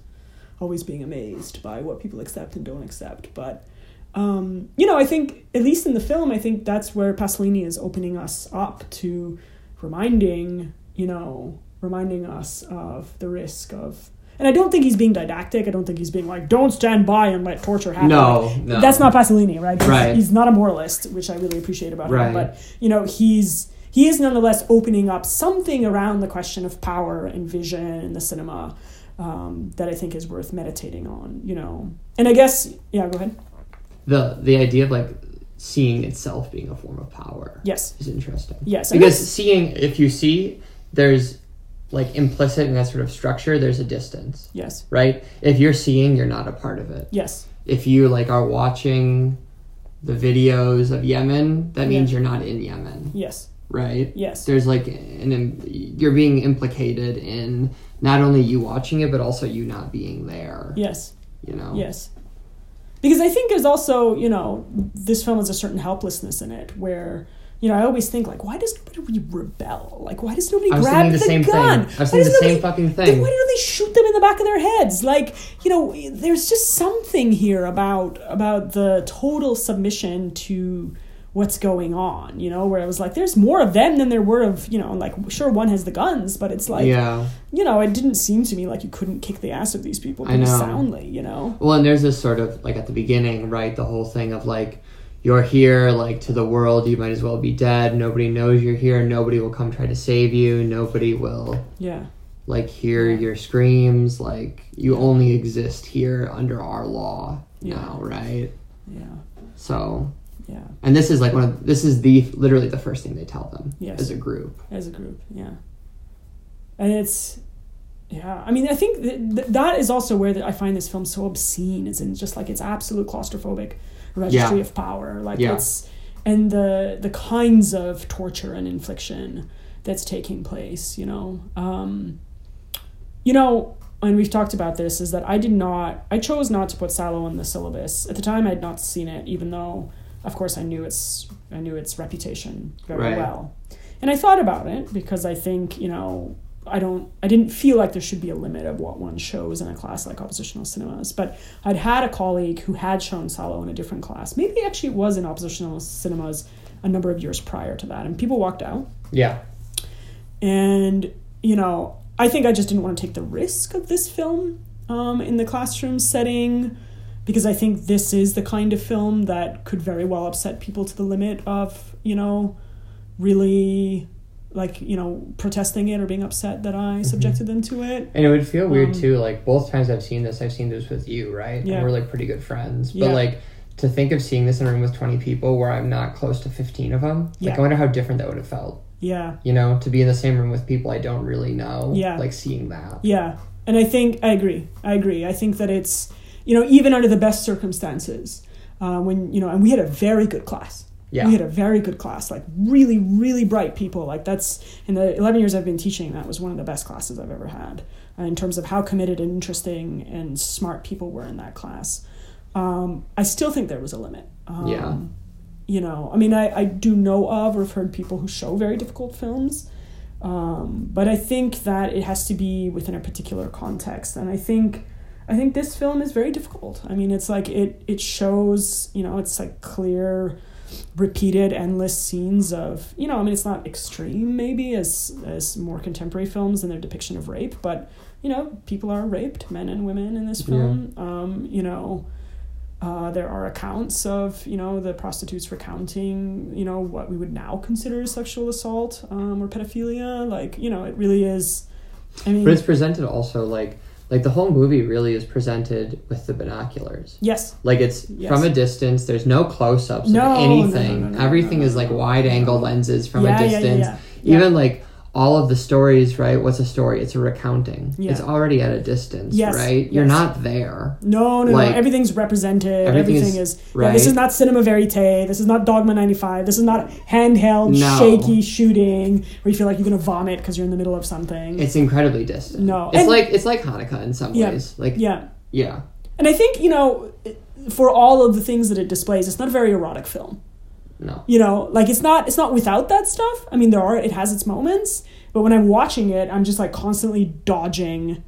always being amazed by what people accept and don't accept but um, you know i think at least in the film i think that's where pasolini is opening us up to reminding you know reminding us of the risk of and I don't think he's being didactic. I don't think he's being like, "Don't stand by and let torture happen." No, no. that's not Pasolini, right? He's, Right. He's not a moralist, which I really appreciate about Right. him. But you know, he's he is nonetheless opening up something around the question of power and vision in the cinema um, that I think is worth meditating on. You know, and I guess yeah, go ahead. The the idea of like seeing itself being a form of power Yes, is interesting. yes, Because seeing if you see there's like implicit in that sort of structure, there's a distance. yes, right? If you're seeing, you're not a part of it. yes, If you like are watching the videos of Yemen, that means Yeah. you're not in Yemen, yes, right? yes, There's like an im- you're being implicated in not only you watching it, but also you not being there. yes. You know. Yes. Because I think there's also, you know, this film has a certain helplessness in it where, you know, I always think like, why does nobody rebel? Like, why does nobody I grab the the same gun? thing. I was Why the same fucking thing. why don't they shoot them in the back of their heads? Like, you know, there's just something here about about the total submission to what's going on. You know, where it was like, there's more of them than there were of, you know, like sure one has the guns, but it's like, yeah. you know, it didn't seem to me like you couldn't kick the ass of these people pretty soundly. You know. Well, and there's this sort of like at the beginning, right? The whole thing of like, you're here, like to the world, you might as well be dead. Nobody knows you're here. Nobody will come try to save you. Nobody will Yeah. like hear your screams. Like you only exist here under our law Yeah. now, right? Yeah. So, Yeah. and this is like one of this is the literally the first thing they tell them Yes. as a group. as a group yeah and it's yeah i mean i think th- th- that is also where the, i find this film so obscene is in just like its absolute claustrophobic registry Yeah. of power like Yeah. it's and the the kinds of torture and infliction that's taking place you know um you know and we've talked about this is that i did not i chose not to put Salo on the syllabus at the time i had not seen it even though of course i knew its i knew its reputation very Right. well and I thought about it because I think, you know, I don't I didn't feel like there should be a limit of what one shows in a class like oppositional cinemas. But I'd had a colleague who had shown Salo in a different class. Maybe actually it was in oppositional cinemas a number of years prior to that. And people walked out. Yeah. And, you know, I think I just didn't want to take the risk of this film um, in the classroom setting because I think this is the kind of film that could very well upset people to the limit of, you know, really like you know protesting it or being upset that Mm-hmm. I subjected them to it. And it would feel weird Um, too. Like both times I've seen this, I've seen this with you, right? Yeah. And we're like pretty good friends. Yeah. But like to think of seeing this in a room with twenty people where I'm not close to fifteen of them, like Yeah. I wonder how different that would have felt. Yeah, You know, to be in the same room with people I don't really know. Yeah. Like seeing that. yeah, and I think I agree. I agree. I think that it's you know even under the best circumstances uh, when you know and we had a very good class. Yeah. We had a very good class, like really, really bright people. Like that's in the eleven years I've been teaching, that was one of the best classes I've ever had uh, in terms of how committed and interesting and smart people were in that class. Um, I still think there was a limit. Um, Yeah. You know, I mean, I, I do know of or have heard people who show very difficult films, um, but I think that it has to be within a particular context, and I think. I think this film is very difficult. I mean, it's like it it shows, you know, it's like clear repeated endless scenes of you know i mean it's not extreme maybe as as more contemporary films and their depiction of rape but you know people are raped men and women in this film. Um you know uh, there are accounts of you know the prostitutes recounting you know what we would now consider sexual assault um, or pedophilia. Like you know it really is i mean But it's presented also like like the whole movie really is presented with the binoculars. yes Like it's Yes. from a distance. There's no close-ups No, no, of anything. no, no, Everything is like wide-angle lenses from Yeah, a distance. yeah. Yeah. Even like all of the stories, right? What's a story? It's a recounting. Yeah. It's already at a distance, Yes, right? You're yes. not there. No, no, Like, no. Everything's represented. everything Everything, is- is. yeah, this is not cinema verite. This is not Dogma 95. This is not handheld, No. shaky shooting where you feel like you're going to vomit because you're in the middle of something. It's incredibly distant. No. It's And- like it's like Haneke in some Yeah. ways. Like yeah. yeah. And I think, you know, for all of the things that it displays, it's not a very erotic film. No. You know, like it's not it's not without that stuff. I mean, there are it has its moments, but when I'm watching it, I'm just like constantly dodging,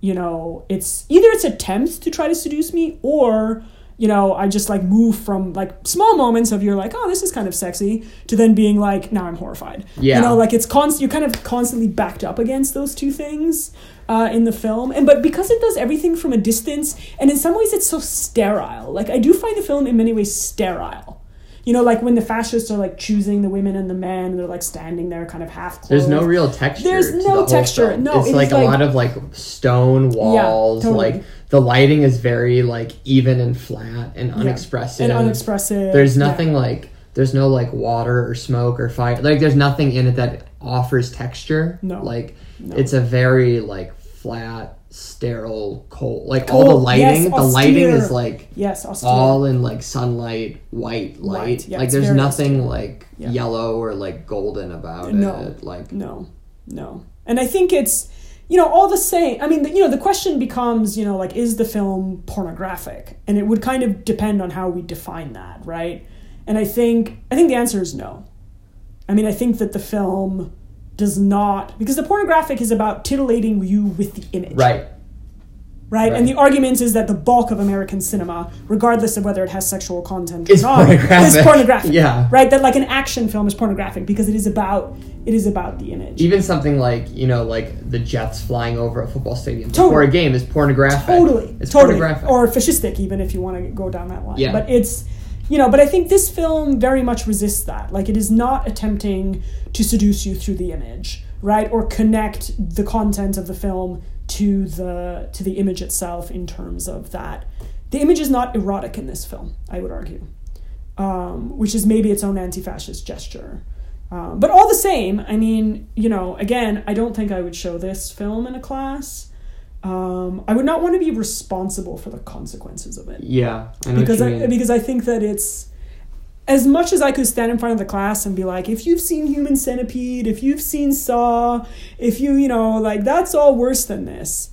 you know, it's either it's attempts to try to seduce me or you know, I just like move from like small moments of you're like, oh, this is kind of sexy, to then being like, now I'm horrified. Yeah. You know, like it's constant, you're kind of constantly backed up against those two things uh, in the film. And but because it does everything from a distance, and in some ways it's so sterile. Like I do find the film in many ways sterile. You know, like when the fascists are like choosing the women and the men, and they're like standing there, kind of half clothed. There's no real texture. There's no the texture. No, it's it like is a lot of like stone walls. Yeah, totally. Like the lighting is very like even and flat and unexpressive. and unexpressive. There's yeah. nothing like there's no like water or smoke or fire. Like there's nothing in it that offers texture. No. Like No. it's a very like flat, sterile, cold. Like all the oh, lighting, yes, the lighting is like Yes, austere. all in like sunlight, white light. Yeah, like there's nothing austere. like Yeah. yellow or like golden about No. it. Like No, no. And I think it's, you know, all the same. I mean, the, you know, the question becomes, you know, like, is the film pornographic? And it would kind of depend on how we define that, right? And I think, I think the answer is no. I mean, I think that the film does not, because the pornographic is about titillating you with the image. right. Right? And the argument is that the bulk of American cinema, regardless of whether it has sexual content Is or not, pornographic. is pornographic. Yeah. Right? That like an action film is pornographic because it is about it is about the image. Even something like you know, like the jets flying over a football stadium Totally. before a game is pornographic. totally it's totally pornographic. or fascistic even if you want to go down that line Yeah. but it's you know but i think this film very much resists that. Like it is not attempting to seduce you through the image right? Or connect the content of the film to the to the image itself in terms of that. The image is not erotic in this film i would argue um, which is maybe its own anti-fascist gesture. Um, but all the same i mean you know again i don't think i would show this film in a class um, I would not want to be responsible for the consequences of it yeah, I because I, because I think that it's as much as I could stand in front of the class and be like, if you've seen Human Centipede, if you've seen Saw, if you you know like that's all worse than this.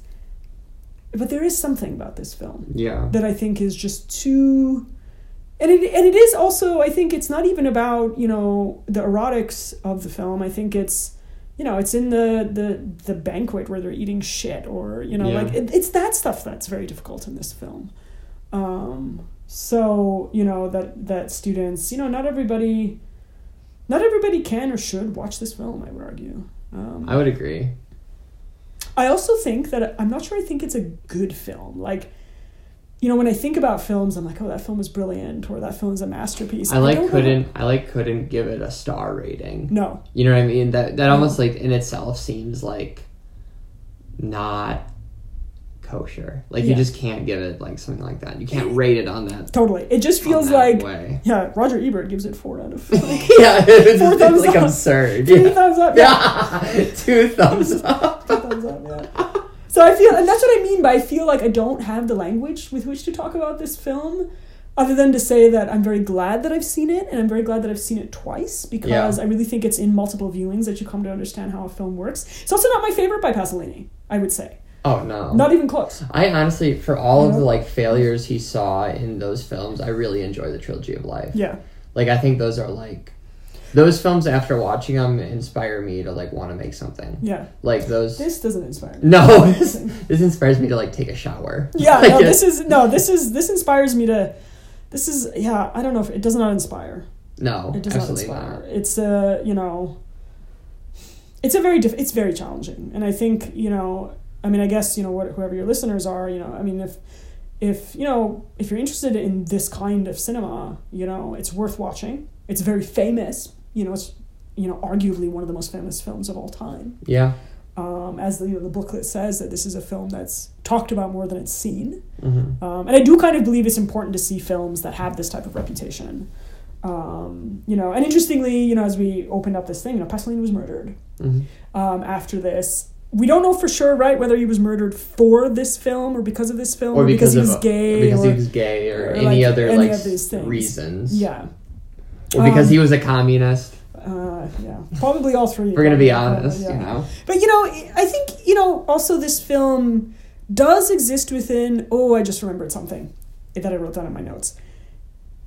But there is something about this film yeah, that I think is just too and it and it is also I think it's not even about, you know, the erotics of the film. I think it's you know, it's in the the the banquet where they're eating shit or, you know, Yeah. like it, it's that stuff that's very difficult in this film. Um so, you know, that that students, you know, not everybody not everybody can or should watch this film, I would argue. Um, I would agree. I also think that I'm not sure I think it's a good film. Like, you know, when I think about films, I'm like, oh, that film is brilliant, or that film is a masterpiece. I like know- couldn't I like couldn't give it a star rating. No, You know what I mean? That that almost like in itself seems like not kosher. Like you just can't give it like something like that. You can't rate it on that. totally. It just feels like, way. yeah, Roger Ebert gives it four out of like, yeah, it's, Four it's thumbs like up. absurd. three Yeah. thumbs up. Yeah. yeah. Two thumbs up. thumbs up, yeah. So I feel, and that's what I mean by I feel like I don't have the language with which to talk about this film, other than to say that I'm very glad that I've seen it, and I'm very glad that I've seen it twice because Yeah. I really think it's in multiple viewings that you come to understand how a film works. It's also not my favorite by Pasolini, I would say, Oh no. not even close. I honestly, for all of the like failures he saw in those films, I really enjoy the trilogy of life. Yeah, Like I think those are like those films after watching them inspire me to like want to make something. yeah. Like those. This doesn't inspire me. no, this, this inspires me to like take a shower. Yeah, Like, no, this is no, this is this inspires me to. This is yeah, I don't know if it does not inspire. no, It does not not. inspire. It's uh, you know, it's a very diff- it's very challenging, and I think you know, I mean, I guess you know what whoever your listeners are, you know, I mean, if if you know if you're interested in this kind of cinema, you know, it's worth watching. It's very famous. You know, it's you know arguably one of the most famous films of all time. Yeah. Um, as the you know, the booklet says that this is a film that's talked about more than it's seen. hmm Um, and I do kind of believe it's important to see films that have this type of reputation. Um, you know, and interestingly, you know, as we opened up this thing, you know, Pasolini was murdered hmm um, after this. We don't know for sure, right, whether he was murdered for this film or because of this film Or because, he was gay or because or, he was gay, or, or, any like, other any like reasons. yeah, Or because Um, he was a communist. uh, yeah, probably all three. We're gonna be honest, yeah. you know. But you know, I think you know also this film does exist within. Oh, I just remembered something that I wrote down in my notes.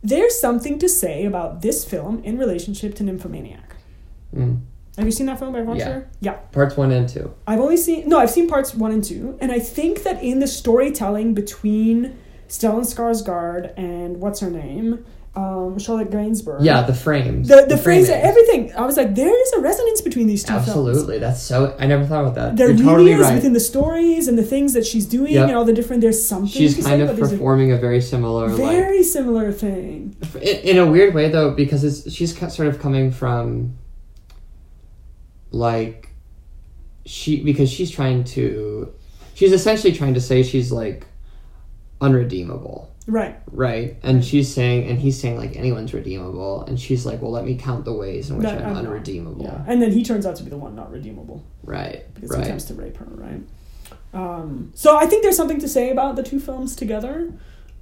There's something to say about this film in relationship to Nymphomaniac. Mm. Have you seen that film by Von Yeah. Trier? Yeah. Parts one and two. I've only seen no, I've seen parts one and two, and I think that in the storytelling between Stellan Skarsgård and what's her name, um, Charlotte Gainsbourg. Yeah, the frames. The the, phrase framing. everything. I was like, there is a resonance between these two films. Absolutely, that's so. I never thought about that. there You're really totally is right. within the stories and the things that she's doing Yep. and all the different there's something She's kind of but there's a performing a very similar, like very similar thing in, in a weird way though because it's she's sort of coming from like she because she's trying to she's essentially trying to say she's like unredeemable right right and she's saying and he's saying like anyone's redeemable and she's like well let me count the ways in which That i'm, I'm not. unredeemable yeah and then he turns out to be the one not redeemable right because right he attempts to rape her right um, so i think there's something to say about the two films together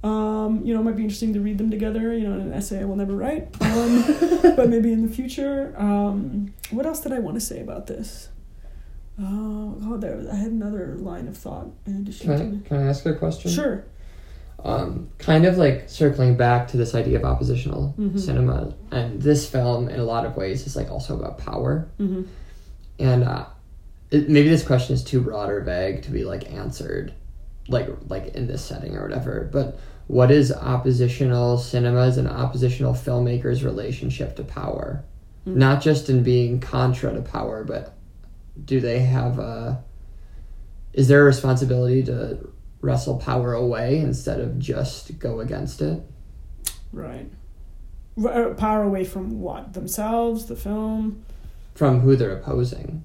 um, you know, it might be interesting to read them together. You know, in an essay I will never write, um, but maybe in the future. Um, what else did I want to say about this? Oh, oh, there I had another line of thought in addition can to I, can I ask a question sure. Um, kind of like circling back to this idea of oppositional Mhm. cinema. And this film in a lot of ways is like also about power. Hmm and uh, it, maybe this question is too broad or vague to be like answered like like in this setting or whatever. But what is oppositional cinemas and oppositional filmmakers relationship to power? Mm. not just in being contra to power but do they have a is there a responsibility to wrestle power away instead of just go against it Right. R- uh, power away from what? Themselves, the film? from who they're opposing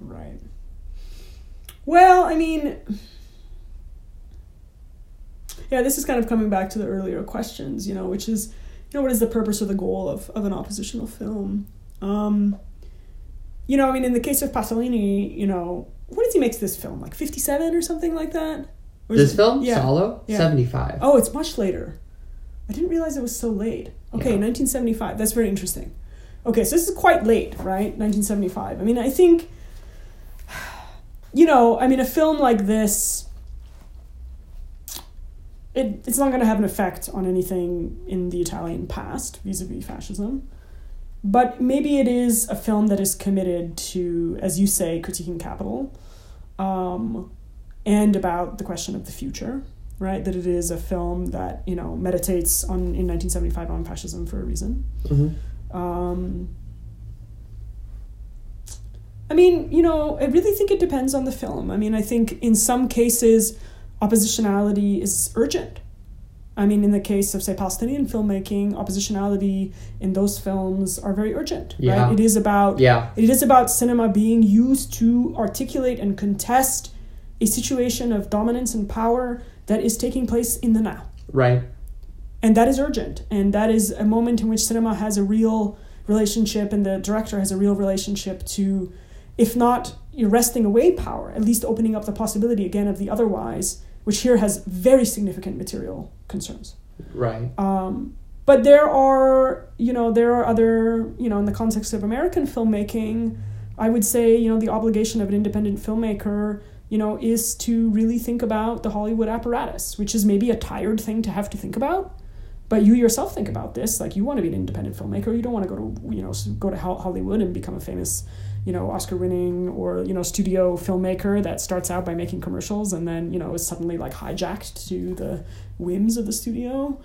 Right. Well, I mean, yeah, this is kind of coming back to the earlier questions, you know, which is, you know, what is the purpose or the goal of, of an oppositional film? Um, you know, I mean, in the case of Pasolini, you know, when did he make this film? Like 57 or something like that? This it- film Yeah. Salo Yeah. 75 Oh, it's much later. I didn't realize it was so late. Okay, Yeah. 1975. That's very interesting. Okay, so this is quite late, right? 1975. I mean, I think, you know, I mean, a film like this, it, it's not going to have an effect on anything in the Italian past vis a vis fascism. But maybe it is a film that is committed to, as you say, critiquing capital um, and about the question of the future right? That it is a film that you know meditates on in 1975 on fascism for a reason. Mhm. Um, I mean, you know, I really think it depends on the film. I mean, I think in some cases, oppositionality is urgent. I mean, in the case of say Palestinian filmmaking, oppositionality in those films are very urgent. Yeah. Right? It is about Yeah. it is about cinema being used to articulate and contest a situation of dominance and power that is taking place in the now. Right. And that is urgent. And that is a moment in which cinema has a real relationship and the director has a real relationship to, if not wresting away power, at least opening up the possibility again of the otherwise, which here has very significant material concerns. Right. Um, but there are, you know, there are other, you know, in the context of American filmmaking, I would say, you know, the obligation of an independent filmmaker, you know, is to really think about the Hollywood apparatus, which is maybe a tired thing to have to think about. But you yourself think about this, like you want to be an independent filmmaker. You don't want to go to, you know, go to Hollywood and become a famous, you know, Oscar-winning or you know studio filmmaker that starts out by making commercials and then you know is suddenly like hijacked to the whims of the studio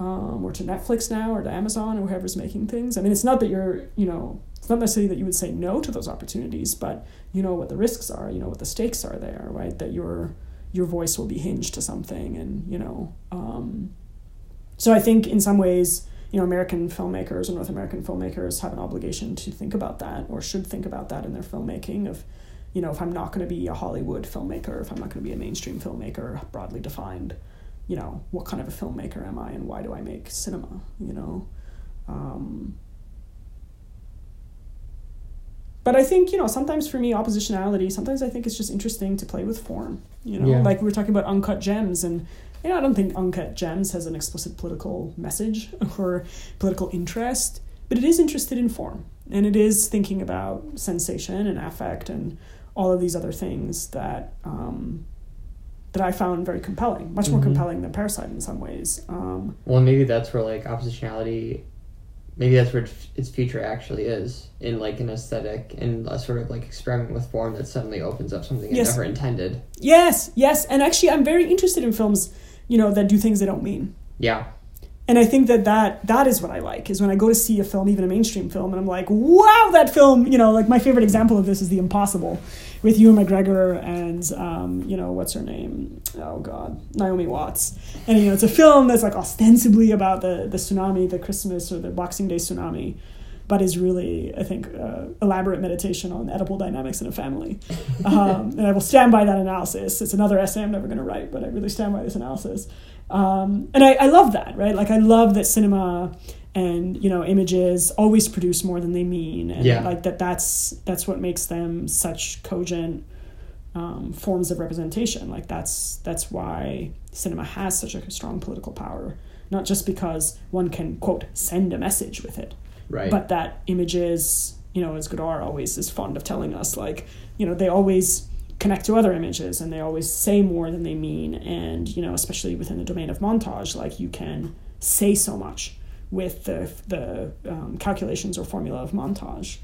um, or to Netflix now or to Amazon or whoever's making things. I mean, it's not that you're, you know, it's not necessarily that you would say no to those opportunities, but you know what the risks are, you know what the stakes are there, right? That your your voice will be hinged to something, and you know. Um, so I think in some ways, you know, American filmmakers or North American filmmakers have an obligation to think about that, or should think about that in their filmmaking. Of, you know, if I'm not going to be a Hollywood filmmaker, if I'm not going to be a mainstream filmmaker, broadly defined, you know, what kind of a filmmaker am I and why do I make cinema, you know? Um, but I think, you know, sometimes for me, oppositionality, sometimes I think it's just interesting to play with form, you know? Yeah. Like we were talking about Uncut Gems, and, you know, I don't think Uncut Gems has an explicit political message or political interest, but it is interested in form. And it is thinking about sensation and affect and all of these other things that um, that I found very compelling, much more Mhm. compelling than Parasite in some ways. Um, Well, maybe that's where like oppositionality, maybe that's where its- future actually is in like an aesthetic and a sort of like experiment with form that suddenly opens up something Yes. it never intended. yes, yes, and actually, I'm very interested in films, you know, that do things they don't mean. Yeah. And I think that, that that is what I like is when I go to see a film, even a mainstream film, and I'm like, wow, that film, you know, like my favorite example of this is The Impossible with Ewan McGregor and, um, you know, what's her name? Oh, God, Naomi Watts. And, you know, it's a film that's like ostensibly about the, the tsunami, the Christmas or the Boxing Day tsunami, but is really, I think, uh, elaborate meditation on Oedipal dynamics in a family. Um, and I will stand by that analysis. It's another essay I'm never going to write, but I really stand by this analysis. Um, and I, I love that, right? Like I love that cinema and you know images always produce more than they mean, and Yeah. like that. That's that's what makes them such cogent um, forms of representation. Like that's that's why cinema has such a strong political power. Not just because one can quote send a message with it, Right. but that images, you know, as Godard always is fond of telling us, like, you know, they always connect to other images and they always say more than they mean. And, you know, especially within the domain of montage, like you can say so much with the, the um, calculations or formula of montage.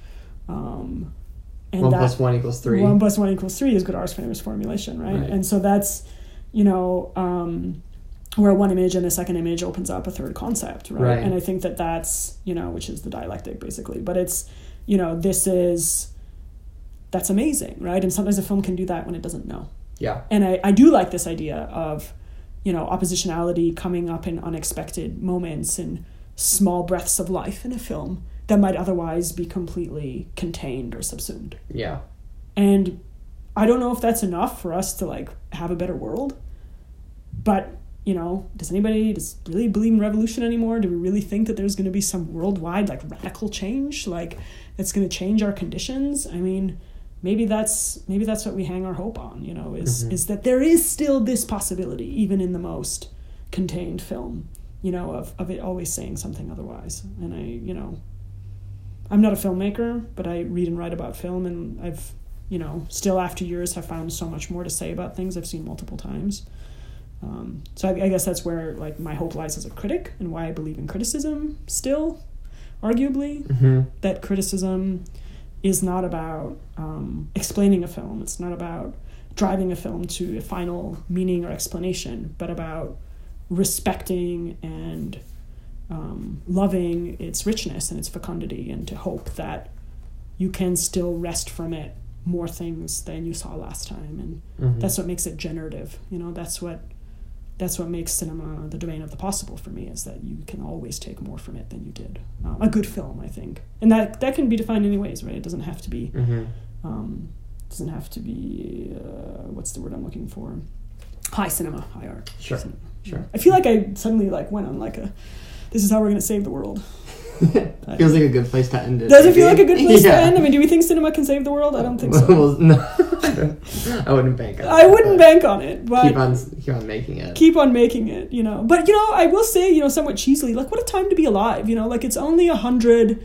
Um, and one that, plus one equals three. one plus one equals three is Godard's famous formulation, right? Right. And so that's, you know, um, where one image and a second image opens up a third concept, right? Right. And I think that that's, you know, which is the dialectic basically. But it's, you know, this is, that's amazing, right? And sometimes a film can do that when it doesn't know. yeah. And I, I do like this idea of, you know, oppositionality coming up in unexpected moments and small breaths of life in a film that might otherwise be completely contained or subsumed. Yeah. And I don't know if that's enough for us to like have a better world. But, you know, does anybody does really believe in revolution anymore? Do we really think that there's going to be some worldwide like radical change like that's going to change our conditions? I mean, maybe that's maybe that's what we hang our hope on, you know, is is that there is still this possibility even in the most contained film, you know, of of it always saying something otherwise. And I, you know, I'm not a filmmaker, but I read and write about film, and I've, you know, still after years have found so much more to say about things I've seen multiple times. Um, so I, I guess that's where like my hope lies as a critic, and why I believe in criticism still, arguably Mm-hmm. that criticism is not about um, explaining a film. It's not about driving a film to a final meaning or explanation, but about respecting and um, loving its richness and its fecundity, and to hope that you can still wrest from it more things than you saw last time. And Mhm. that's what makes it generative. You know, that's what that's what makes cinema the domain of the possible for me is that you can always take more from it than you did um, a good film i think and that that can be defined in any ways right it doesn't have to be Mm-hmm. um, doesn't have to be uh, what's the word i'm looking for high cinema high art Sure, Cinema. sure. i feel like i suddenly like went on like a this is how we're going to save the world Feels like a good place to end it. does it feel like a good place Yeah. to end i mean do we think cinema can save the world i don't think so Well, no, I wouldn't bank on. It. I wouldn't bank on it but Keep on, keep on making it. keep on making it, you know. But you know, I will say, you know, somewhat cheesily, like what a time to be alive, you know. Like it's only a hundred.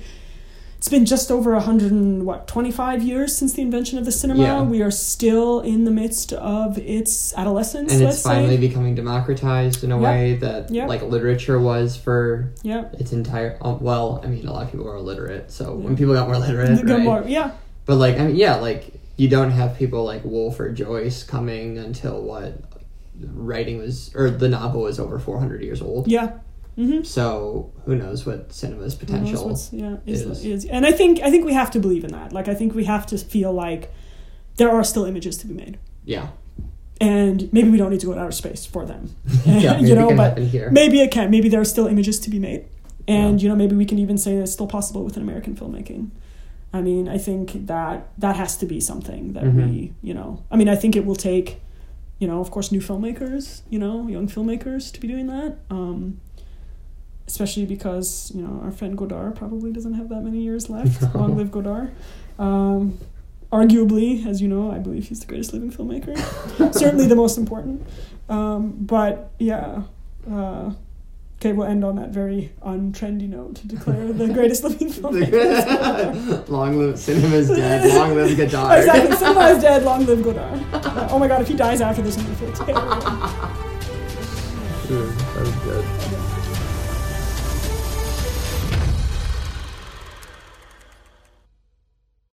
It's been just over a hundred and what twenty five years since the invention of the cinema. Yeah. We are still in the midst of its adolescence. and it's finally say. becoming democratized in a Yeah. way that Yeah. like literature was for yeah. its entire. oh, well, I mean, a lot of people are illiterate, so when people got more literate, right? more- yeah. But like, I mean, yeah, like you don't have people like Woolf or Joyce coming until what writing was or the novel was over four hundred years old. Yeah. Mm-hmm. So who knows what cinema's potential? yeah, is, is. is and I think I think we have to believe in that. Like I think we have to feel like there are still images to be made. Yeah, and maybe we don't need to go to outer space for them. Yeah, maybe you it know, can but maybe it can. Maybe there are still images to be made, and Yeah. you know, maybe we can even say that it's still possible within American filmmaking. I mean, I think that that has to be something that Mhm. we, you know, I mean, I think it will take, you know, of course, new filmmakers, you know, young filmmakers to be doing that. Um, especially because you know our friend Godard probably doesn't have that many years left. No. Long live Godard. Um, arguably, as you know, I believe he's the greatest living filmmaker. Certainly the most important. Um, but yeah. Uh, okay, we'll end on that very untrendy note to declare the greatest living filmmaker. long live cinema's dead. Long live Godard. exactly. Cinema is dead. Long live Godard. Uh, oh my god, if he dies after this, I'm gonna feel terrible. That was good.